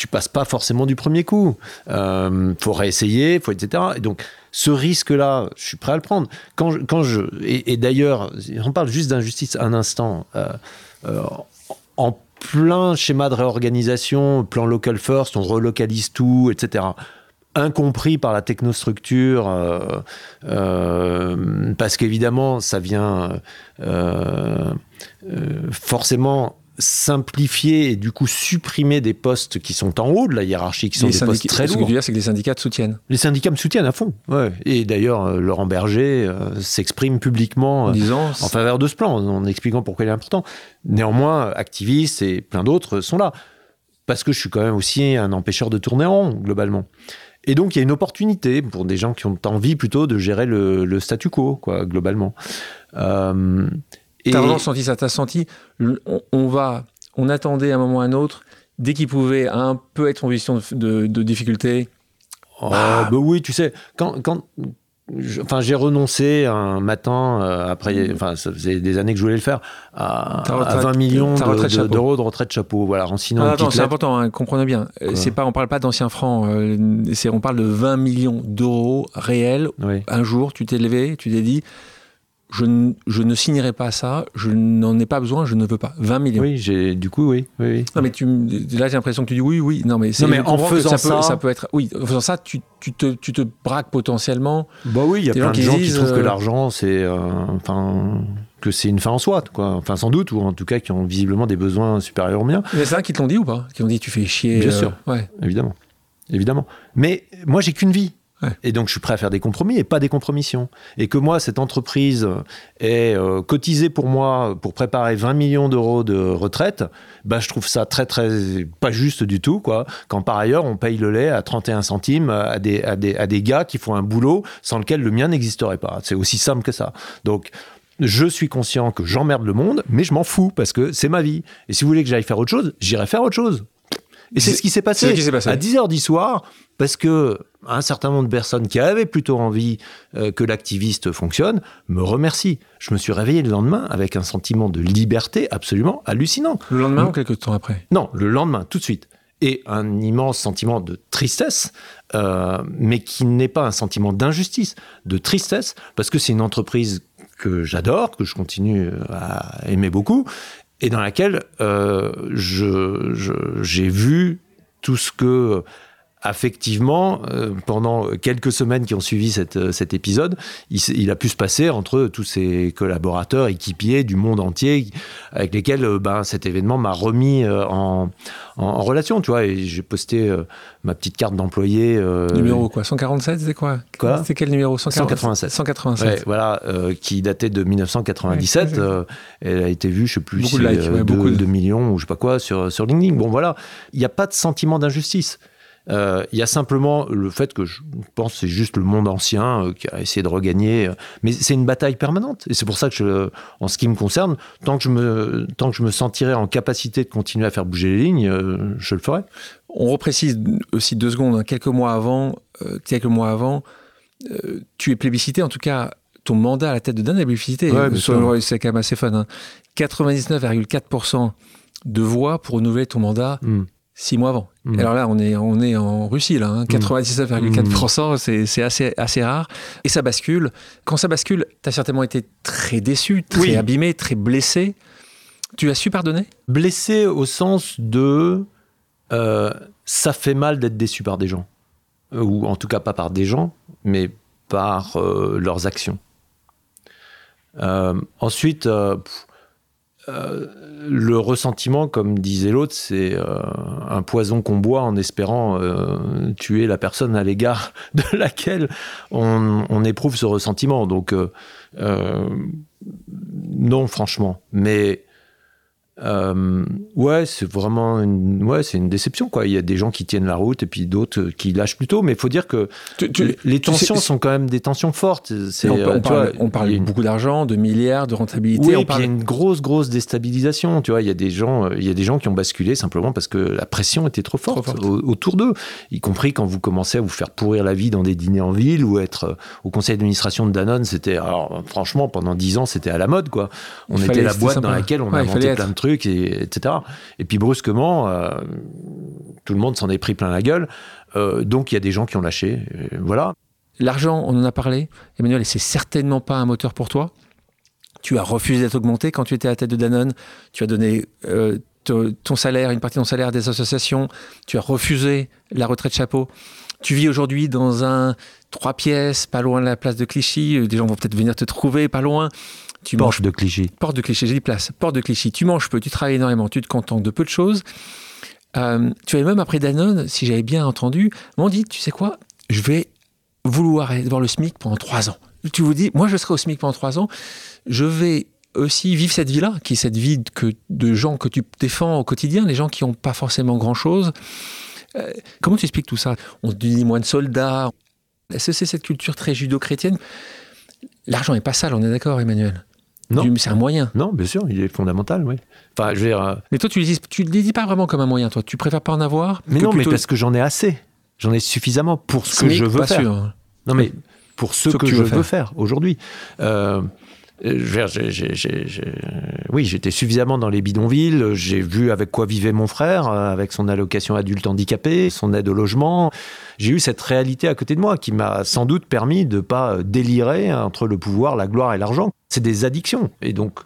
tu passes pas forcément du premier coup. Euh, faut réessayer, faut etc. Et donc ce risque-là, je suis prêt à le prendre. Quand je, quand je et, d'ailleurs, on parle juste d'injustice un instant. Euh, euh, en plein schéma de réorganisation, plan local first, on relocalise tout, etc incompris par la technostructure, parce qu'évidemment, ça vient forcément simplifier et du coup supprimer des postes qui sont en haut de la hiérarchie, qui sont des postes très lourds. Ce que tu veux dire, c'est que les syndicats te soutiennent. Les syndicats me soutiennent à fond. Ouais. Et d'ailleurs, euh, Laurent Berger euh, s'exprime publiquement en, euh, en faveur de ce plan, en expliquant pourquoi il est important. Néanmoins, activistes et plein d'autres sont là. Parce que je suis quand même aussi un empêcheur de tourner en rond, globalement. Et donc, il y a une opportunité pour des gens qui ont envie plutôt de gérer le, le statu quo, quoi, globalement. Euh, et- T'as vraiment senti ça, t'as senti, on, on va, on attendait à un moment ou à un autre, dès qu'il pouvait un peu être en position de, de- de difficulté, Oh, bah oui, tu sais, quand, quand je- enfin, j'ai renoncé un matin euh, après, enfin, ça faisait des années que je voulais le faire, à, Ta à retraite- 20 millions ta de- de- d'euros retraite chapeau. Voilà, en signant Ah, c'est important, hein, comprenez bien. C'est pas, on parle pas d'anciens francs. euh, c'est, on parle de 20 millions d'euros réels. Oui. Un jour, tu t'es levé, tu t'es dit, je, n- je ne signerai pas ça, je n'en ai pas besoin, je ne veux pas. 20 millions. Oui, j'ai, du coup, oui, oui, oui. Non mais tu, là j'ai l'impression que tu dis oui, oui. Non mais, c'est, Non, mais je en faisant ça, ça- peut, ça peut être. Oui, en faisant ça, tu, tu te, tu te braques potentiellement. Bah oui, il y a plein gens de qui gens qui trouvent que euh, l'argent, c'est, euh, enfin, que c'est une fin en soi, quoi. Enfin, sans doute, ou en tout cas qui ont visiblement des besoins supérieurs aux miens. Mais c'est ça qui te l'ont dit ou pas? Qui t'ont dit tu fais chier. Bien euh, sûr. Ouais. évidemment. Évidemment. Mais moi, j'ai qu'une vie. Et donc, je suis prêt à faire des compromis et pas des compromissions. Et que moi, cette entreprise est euh, cotisée pour moi pour préparer 20 millions d'euros de retraite, bah, je trouve ça très, très pas juste du tout, quoi. Quand par ailleurs, on paye le lait à 31 centimes à des, à des, à des gars qui font un boulot sans lequel le mien n'existerait pas. C'est aussi simple que ça. Donc, je suis conscient que j'emmerde le monde, mais je m'en fous parce que c'est ma vie. Et si vous voulez que j'aille faire autre chose, j'irai faire autre chose. Et c'est C'est- ce qui s'est c'est passé. ce qui s'est passé. À 10h du soir, parce que un certain nombre de personnes qui avaient plutôt envie euh, que l'activiste fonctionne me remercient. Je me suis réveillé le lendemain avec un sentiment de liberté absolument hallucinant. Le lendemain ou quelques temps après? Non, le lendemain, tout de suite. Et un immense sentiment de tristesse, euh, mais qui n'est pas un sentiment d'injustice, de tristesse, parce que c'est une entreprise que j'adore, que je continue à aimer beaucoup, et dans laquelle euh, j'ai vu tout ce que affectivement, euh, pendant quelques semaines qui ont suivi cette, euh, cet épisode, il, a pu se passer entre tous ses collaborateurs, équipiers du monde entier, avec lesquels euh, ben, cet événement m'a remis euh, en, en, en relation, tu vois. Et j'ai posté ma petite carte d'employé. Numéro quoi 147, c'est quoi? Quoi? C'était quel numéro? 187. 187. Ouais, voilà, qui datait de 1997. Ouais, elle a été vue, je sais plus, Beaucoup de si, likes, euh, ouais, deux- beaucoup de- millions ou je sais pas quoi sur, sur LinkedIn. Bon, voilà, il n'y a pas de sentiment d'injustice. Euh, Il y a simplement le fait que je pense que c'est juste le monde ancien euh, qui a essayé de regagner. euh, mais c'est une bataille permanente. Et c'est pour ça que, je, en ce qui me concerne, tant que, je me, tant que je me sentirai en capacité de continuer à faire bouger les lignes, je le ferai. On reprécise aussi deux secondes. hein. Quelques mois avant, quelques mois avant, tu es plébiscité. En tout cas, ton mandat à la tête de Dan est plébiscité. Ouais. C'est quand même assez fun. hein. 99,4% de voix pour renouveler ton mandat Mm. Six mois avant. Mm. Alors là, on est, on est en Russie, là. hein. 99,4%, c'est c'est assez, assez rare. Et ça bascule. Quand ça bascule, tu as certainement été très déçu, très Oui. abîmé, très blessé. Tu as su pardonner? Blessé au sens de euh, ça fait mal d'être déçu par des gens. Euh, Ou en tout cas pas par des gens, mais par euh, leurs actions. Euh, ensuite, pff, euh, le ressentiment, comme disait l'autre, c'est euh, un poison qu'on boit en espérant euh, tuer la personne à l'égard de laquelle on, on éprouve ce ressentiment. Donc, non, franchement. Mais euh, ouais, c'est vraiment une, ouais, c'est une déception. Quoi. Il y a des gens qui tiennent la route et puis d'autres euh, qui lâchent plutôt. Mais il faut dire que Tu- tu- les- sais- tensions sont quand même des tensions fortes. C'est, on, euh, on parle, vois, on une- beaucoup d'argent, de milliards, de rentabilité. oui, on et puis il y a une grosse, grosse déstabilisation. Tu vois, il y a des gens, euh, il y a des gens qui ont basculé simplement parce que la pression était trop forte, Trop forte. au- autour d'eux, y compris quand vous commencez à vous faire pourrir la vie dans des dîners en ville ou être euh, au conseil d'administration de Danone. C'était, alors franchement, pendant dix ans, c'était à la mode, quoi. On Il était la boîte dans laquelle on Ouais, inventait plein de trucs, et, etc. Et puis brusquement, euh, tout le monde s'en est pris plein la gueule. Euh, donc il y a des gens qui ont lâché. Voilà. L'argent, on en a parlé, Emmanuel, c'est certainement pas un moteur pour toi. Tu as refusé d'être augmenté quand tu étais à la tête de Danone. Tu as donné euh, ton salaire, une partie de ton salaire à des associations. Tu as refusé la retraite chapeau. Tu vis aujourd'hui dans un trois pièces, pas loin de la place de Clichy. Des gens vont peut-être venir te trouver, pas loin. Tu manges Porte de cliché. Porte de Clichy, j'ai dit place. Porte de Clichy. Tu manges peu, tu travailles énormément, tu te contentes de peu de choses. Euh, tu avais même après Danone, si j'avais bien entendu, m'ont dit, tu sais quoi, je vais vouloir aller voir le SMIC pendant trois ans. Tu vous dis, moi je serai au SMIC pendant trois ans, je vais aussi vivre cette vie-là, qui est cette vie que, de gens que tu défends au quotidien, les gens qui n'ont pas forcément grand-chose. Euh, comment tu expliques tout ça? On dit moins de soldats. Est-ce que c'est cette culture très judo-chrétienne? L'argent n'est pas sale, on est d'accord, Emmanuel? Non. C'est un moyen. Non, bien sûr, il est fondamental, oui. Enfin, je veux dire, euh, Mais toi, tu ne le dis, tu le dis pas vraiment comme un moyen, toi. Tu préfères pas en avoir mais non, mais parce que j'en ai assez. J'en ai suffisamment pour ce que je veux pas faire. sûr. Non, mais pour ce, Ce que je veux faire, aujourd'hui. Euh, oui, j'étais suffisamment dans les bidonvilles. J'ai vu avec quoi vivait mon frère, euh, avec son allocation adulte handicapé, son aide au logement. J'ai eu cette réalité à côté de moi qui m'a sans doute permis de pas euh, délirer entre le pouvoir, la gloire et l'argent. C'est des addictions. Et donc,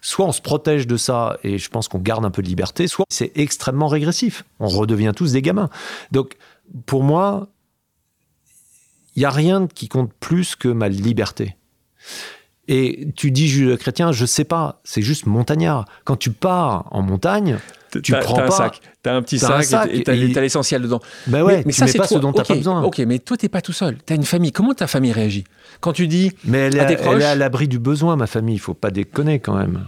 soit on se protège de ça et je pense qu'on garde un peu de liberté, soit c'est extrêmement régressif. On redevient tous des gamins. Donc, pour moi, il n'y a rien qui compte plus que ma liberté. Et tu dis judéo-chrétien, je sais pas, c'est juste montagnard. Quand tu pars en montagne, tu T'as- prends t'as un pas- sac, t'as un petit t'as un sac, sac et t'as et- t'as l'essentiel dedans. ben ouais, mais tu ça, c'est pas toi. ce dont Ok, pas besoin. Ok, mais toi, t'es pas tout seul. T'as une famille. Comment ta famille réagit Quand tu dis, Mais elle est, à tes elle proches est à l'abri du besoin, ma famille. Il faut pas déconner quand même.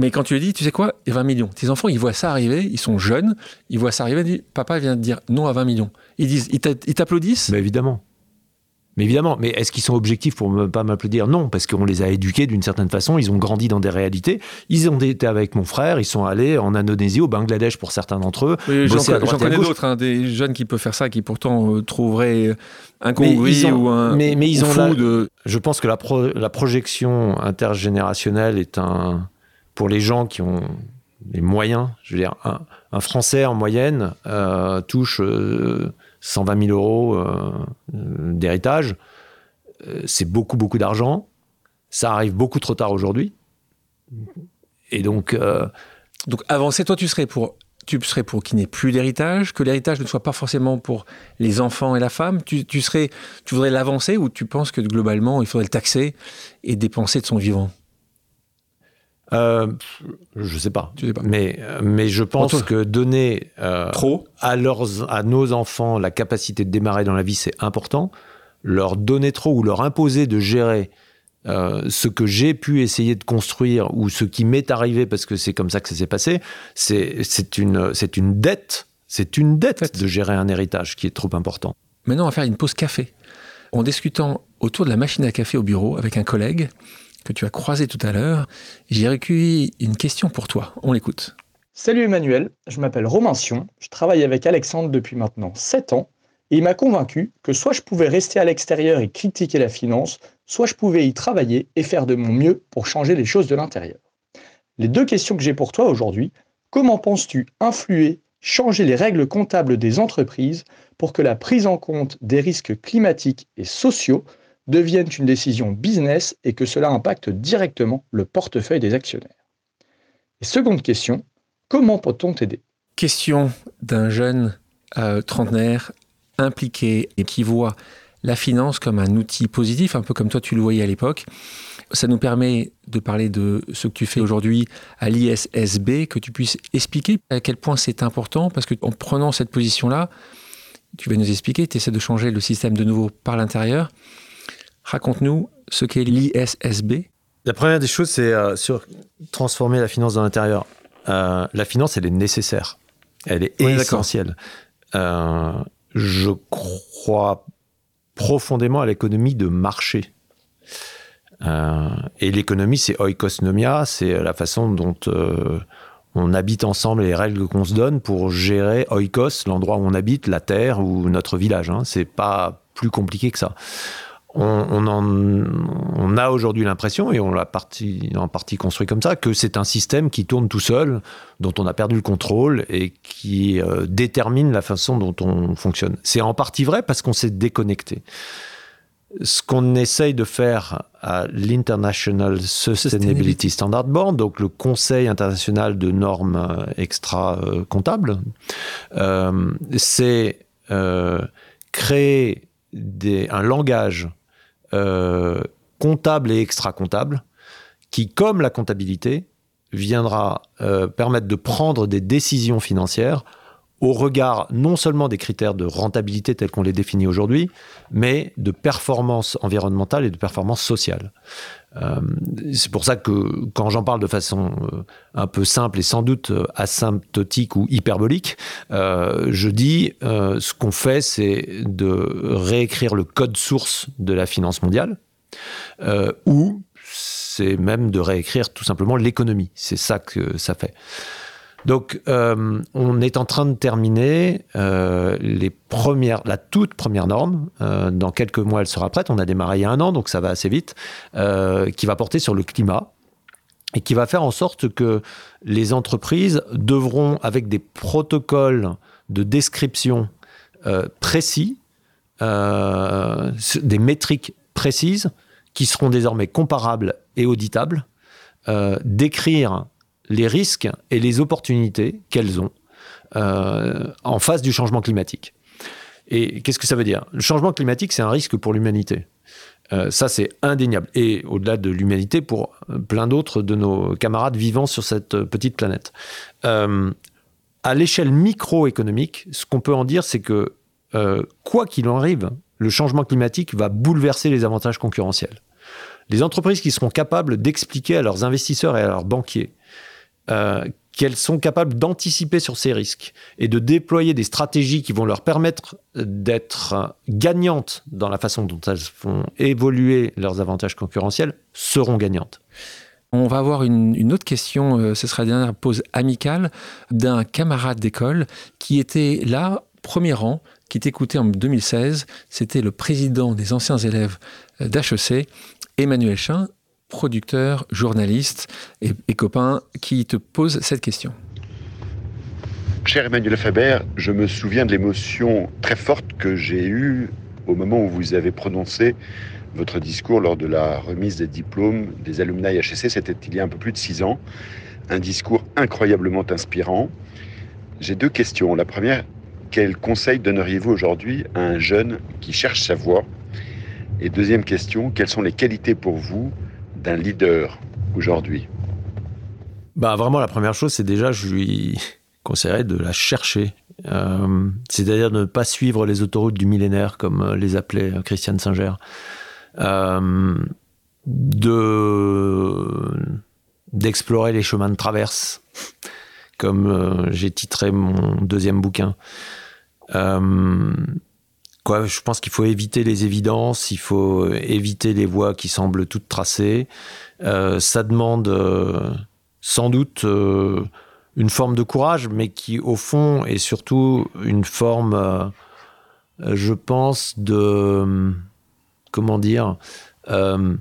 mais quand tu lui dis, tu sais quoi, il y a 20 millions. Tes enfants, ils voient ça arriver, ils sont jeunes, ils voient ça arriver, ils disent, papa vient de dire non à 20 millions. Ils disent, ils t'a- ils t'applaudissent. Mais évidemment. Mais évidemment. Mais est-ce qu'ils sont objectifs pour ne pas m'applaudir? Non, parce qu'on les a éduqués d'une certaine façon. Ils ont grandi dans des réalités. Ils ont été avec mon frère. Ils sont allés en Indonésie, au Bangladesh pour certains d'entre eux. Oui, J'en connais d'autres, hein, des jeunes qui peuvent faire ça, qui pourtant euh, trouveraient incongru ou un mais- mais ils ont fou la- de. Je pense que la, pro- la projection intergénérationnelle est un. Pour les gens qui ont les moyens, je veux dire, un, un Français en moyenne euh, touche euh, 120 000 euros euh, d'héritage. Euh, C'est beaucoup, beaucoup d'argent. Ça arrive beaucoup trop tard aujourd'hui. Et donc, euh, Donc avancer, toi, tu serais pour. Tu serais pour qu'il n'y ait plus d'héritage, que l'héritage ne soit pas forcément pour les enfants et la femme. Tu, tu serais, tu voudrais l'avancer ou tu penses que globalement il faudrait le taxer et dépenser de son vivant? Euh, je sais pas. Tu sais pas. Mais, mais je pense Antoine. que donner euh, Trop à, leurs, à nos enfants la capacité de démarrer dans la vie, c'est important. Leur donner trop ou leur imposer de gérer euh, ce que j'ai pu essayer de construire ou ce qui m'est arrivé parce que c'est comme ça que ça s'est passé, c'est une, dette. C'est une Dette. de gérer un héritage qui est trop important. Maintenant, on va faire une pause café. En discutant autour de la machine à café au bureau avec un collègue que tu as croisé tout à l'heure, j'ai recueilli une question pour toi. On l'écoute. Salut Emmanuel, je m'appelle Romain Sion, je travaille avec Alexandre depuis maintenant 7 ans et il m'a convaincu que soit je pouvais rester à l'extérieur et critiquer la finance, soit je pouvais y travailler et faire de mon mieux pour changer les choses de l'intérieur. Les deux questions que j'ai pour toi aujourd'hui, comment penses-tu influer, changer les règles comptables des entreprises pour que la prise en compte des risques climatiques et sociaux devienne une décision business et que cela impacte directement le portefeuille des actionnaires Et seconde question, Comment peut-on t'aider? Question d'un jeune euh, trentenaire impliqué et qui voit la finance comme un outil positif, un peu comme toi tu le voyais à l'époque. Ça nous permet de parler de ce que tu fais aujourd'hui à l'ISSB, que tu puisses expliquer à quel point c'est important, parce qu'en prenant cette position-là, tu vas nous expliquer, tu essaies de changer le système de nouveau par l'intérieur. Raconte-nous ce qu'est l'ISSB. La première des choses, c'est euh, sur transformer la finance dans l'intérieur. Euh, la finance, elle est nécessaire. Elle est Oui, essentielle. Euh, je crois profondément à l'économie de marché. Et l'économie, c'est oikosnomia, c'est la façon dont on habite ensemble et les règles qu'on se donne pour gérer oikos, l'endroit où on habite, la terre ou notre village. Hein. C'est pas plus compliqué que ça. On, on en- on a aujourd'hui l'impression, et on l'a en partie construit comme ça, que c'est un système qui tourne tout seul, dont on a perdu le contrôle et qui euh, détermine la façon dont on fonctionne. C'est en partie vrai parce qu'on s'est déconnecté. Ce qu'on essaye de faire à l'International Sustainability Standard Board, donc le Conseil international de normes euh, extra-comptables, euh, c'est euh, créer des- un langage euh, comptable et extra-comptable qui, comme la comptabilité, viendra euh, permettre de prendre des décisions financières au regard non seulement des critères de rentabilité tels qu'on les définit aujourd'hui, mais de performance environnementale et de performance sociale. Euh, c'est pour ça que quand j'en parle de façon euh, un peu simple et sans doute euh, asymptotique ou hyperbolique, je dis ce qu'on fait, c'est de réécrire le code source de la finance mondiale, ou c'est même de réécrire tout simplement l'économie. C'est ça que ça fait. Donc, euh, on est en train de terminer euh, la toute première norme. Euh, dans quelques mois, elle sera prête. On a démarré il y a un an, donc ça va assez vite, qui va porter sur le climat et qui va faire en sorte que les entreprises devront, avec des protocoles de description précis, des métriques précises, qui seront désormais comparables et auditables, décrire les risques et les opportunités qu'elles ont euh, en face du changement climatique. Et qu'est-ce que ça veut dire? Le changement climatique, c'est un risque pour l'humanité. Euh, ça, c'est indéniable. Et au-delà de l'humanité, pour plein d'autres de nos camarades vivant sur cette petite planète. Euh, à l'échelle microéconomique, ce qu'on peut en dire, c'est que quoi qu'il en arrive, le changement climatique va bouleverser les avantages concurrentiels. Les entreprises qui seront capables d'expliquer à leurs investisseurs et à leurs banquiers euh, qu'elles sont capables d'anticiper sur ces risques et de déployer des stratégies qui vont leur permettre d'être gagnantes dans la façon dont elles font évoluer leurs avantages concurrentiels, seront gagnantes. On va avoir une, autre question, euh, ce sera la dernière pause amicale, d'un camarade d'école qui était là, premier rang, qui t'écoutait en 2016. C'était le président des anciens élèves euh, d'HEC, Emmanuel Chin producteur, journaliste et, copain qui te pose cette question. Cher Emmanuel Faber, je me souviens de l'émotion très forte que j'ai eue au moment où vous avez prononcé votre discours lors de la remise des diplômes des alumni HSC. C'était il y a un peu plus de six ans. Un discours incroyablement inspirant. J'ai deux questions. La première, quel conseil donneriez-vous aujourd'hui à un jeune qui cherche sa voie? Et deuxième question, quelles sont les qualités pour vous d'un leader aujourd'hui bah, Vraiment, la première chose, c'est déjà, je lui conseillerais de la chercher. Euh, c'est-à-dire de ne pas suivre les autoroutes du millénaire, comme euh, les appelait euh, Christiane Singer. de d'explorer les chemins de traverse, comme j'ai titré mon deuxième bouquin je pense qu'il faut éviter les évidences, il faut euh, éviter les voies qui semblent toutes tracées. Euh, ça demande euh, sans doute une forme de courage, mais qui, au fond, est surtout une forme, je pense, de. Comment dire On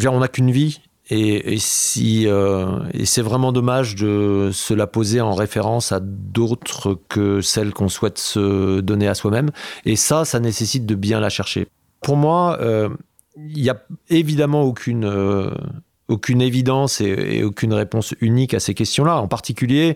n'a qu'une vie. Et, si, euh, et c'est vraiment dommage de se la poser en référence à d'autres que celles qu'on souhaite se donner à soi-même. Et ça, ça nécessite de bien la chercher. Pour moi, euh, il n'y a évidemment aucune, euh, aucune évidence et, aucune réponse unique à ces questions-là. En particulier,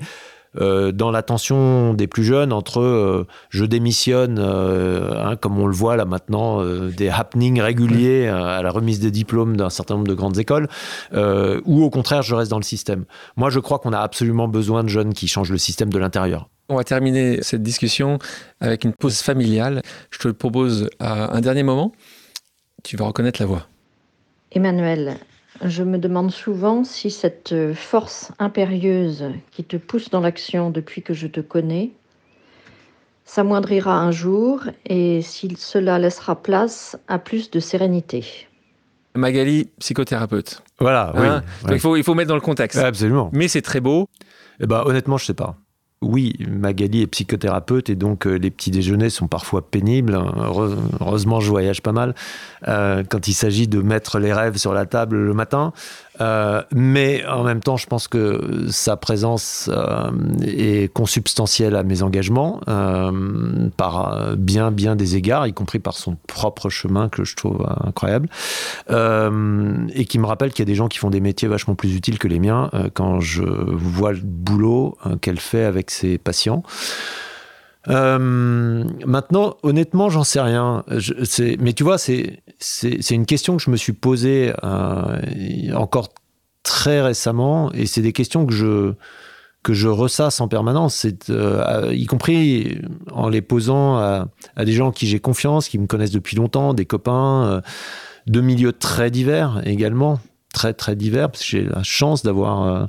euh, dans l'attention des plus jeunes entre euh, je démissionne, euh, hein, comme on le voit là maintenant, des happenings réguliers à la remise des diplômes d'un certain nombre de grandes écoles, ou au contraire je reste dans le système. Moi je crois qu'on a absolument besoin de jeunes qui changent le système de l'intérieur. On va terminer cette discussion avec une pause familiale. Je te propose à un dernier moment. Tu vas reconnaître la voix. Emmanuel, je me demande souvent si cette force impérieuse qui te pousse dans l'action depuis que je te connais s'amoindrira un jour et si cela laissera place à plus de sérénité. Magali, psychothérapeute. Voilà, oui. Hein il, faut, il faut mettre dans le contexte. absolument. Mais c'est très beau. Eh ben, honnêtement, je sais pas oui, Magali est psychothérapeute et donc euh, les petits déjeuners sont parfois pénibles. Heureusement, je voyage pas mal euh, quand il s'agit de mettre les rêves sur la table le matin. Euh, mais en même temps, je pense que sa présence euh, est consubstantielle à mes engagements euh, par bien, bien des égards, y compris par son propre chemin que je trouve incroyable, et qui me rappelle qu'il y a des gens qui font des métiers vachement plus utiles que les miens quand je vois le boulot qu'elle fait avec ses patients. Maintenant, honnêtement, j'en sais rien. mais tu vois, c'est une question que je me suis posée euh, encore très récemment, et c'est des questions que je que ressasse en permanence, euh, y compris en les posant à, des gens en qui j'ai confiance, qui me connaissent depuis longtemps, des copains euh, de milieux très divers également, très très divers, parce que j'ai la chance d'avoir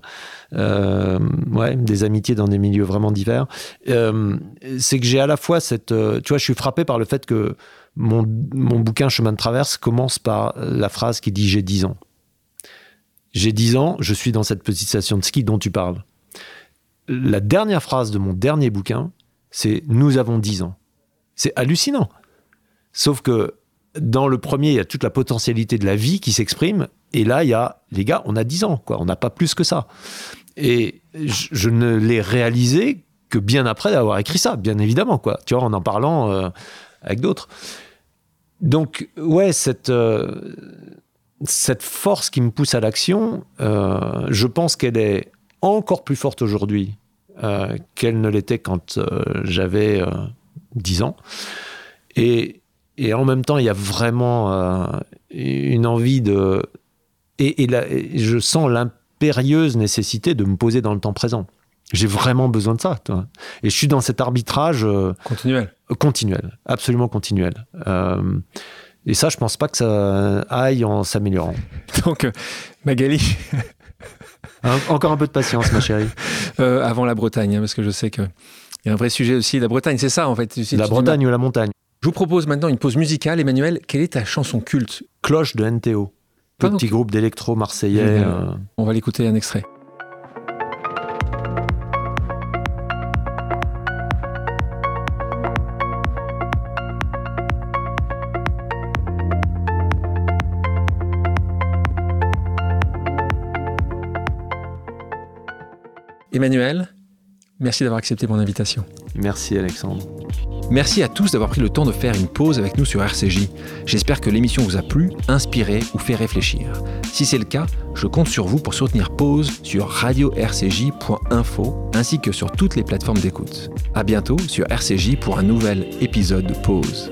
euh, ouais, des amitiés dans des milieux vraiment divers. c'est que j'ai à la fois cette, tu vois, je suis frappé par le fait que mon, mon bouquin Chemin de traverse commence par la phrase qui dit j'ai 10 ans. J'ai 10 ans, je suis dans cette petite station de ski dont tu parles la dernière phrase de mon dernier bouquin, c'est Nous avons 10 ans. C'est hallucinant. Sauf que dans le premier, il y a toute la potentialité de la vie qui s'exprime. Et là, il y a, les gars, on a 10 ans, quoi. On n'a pas plus que ça. Et je, ne l'ai réalisé que bien après avoir écrit ça, bien évidemment, quoi. Tu vois, en en parlant euh, avec d'autres. Donc, ouais, cette, euh, cette force qui me pousse à l'action, euh, je pense qu'elle est encore plus forte aujourd'hui qu'elle ne l'était quand j'avais 10 euh, ans. Et, et, en même temps, il y a vraiment une envie de... Et, et, je sens l'impérieuse nécessité de me poser dans le temps présent. J'ai vraiment besoin de ça. Toi. Et je suis dans cet arbitrage... continuel. Continuel, absolument continuel. et ça, je pense pas que ça aille en s'améliorant. Donc, Magali, encore un peu de patience, ma chérie. Euh, avant la Bretagne, hein, parce que je sais qu'il y a un vrai sujet aussi. La Bretagne, c'est ça en fait. la Bretagne ou la montagne. Je vous propose maintenant une pause musicale. Emmanuel, quelle est ta chanson culte? Cloche de NTO. Petit groupe d'électro marseillais. Euh. On va l'écouter un extrait. Emmanuel, merci d'avoir accepté mon invitation. Merci Alexandre. Merci à tous d'avoir pris le temps de faire une pause avec nous sur RCJ. J'espère que l'émission vous a plu, inspiré ou fait réfléchir. Si c'est le cas, je compte sur vous pour soutenir Pause sur radio-rcj.info ainsi que sur toutes les plateformes d'écoute. À bientôt sur RCJ pour un nouvel épisode de Pause.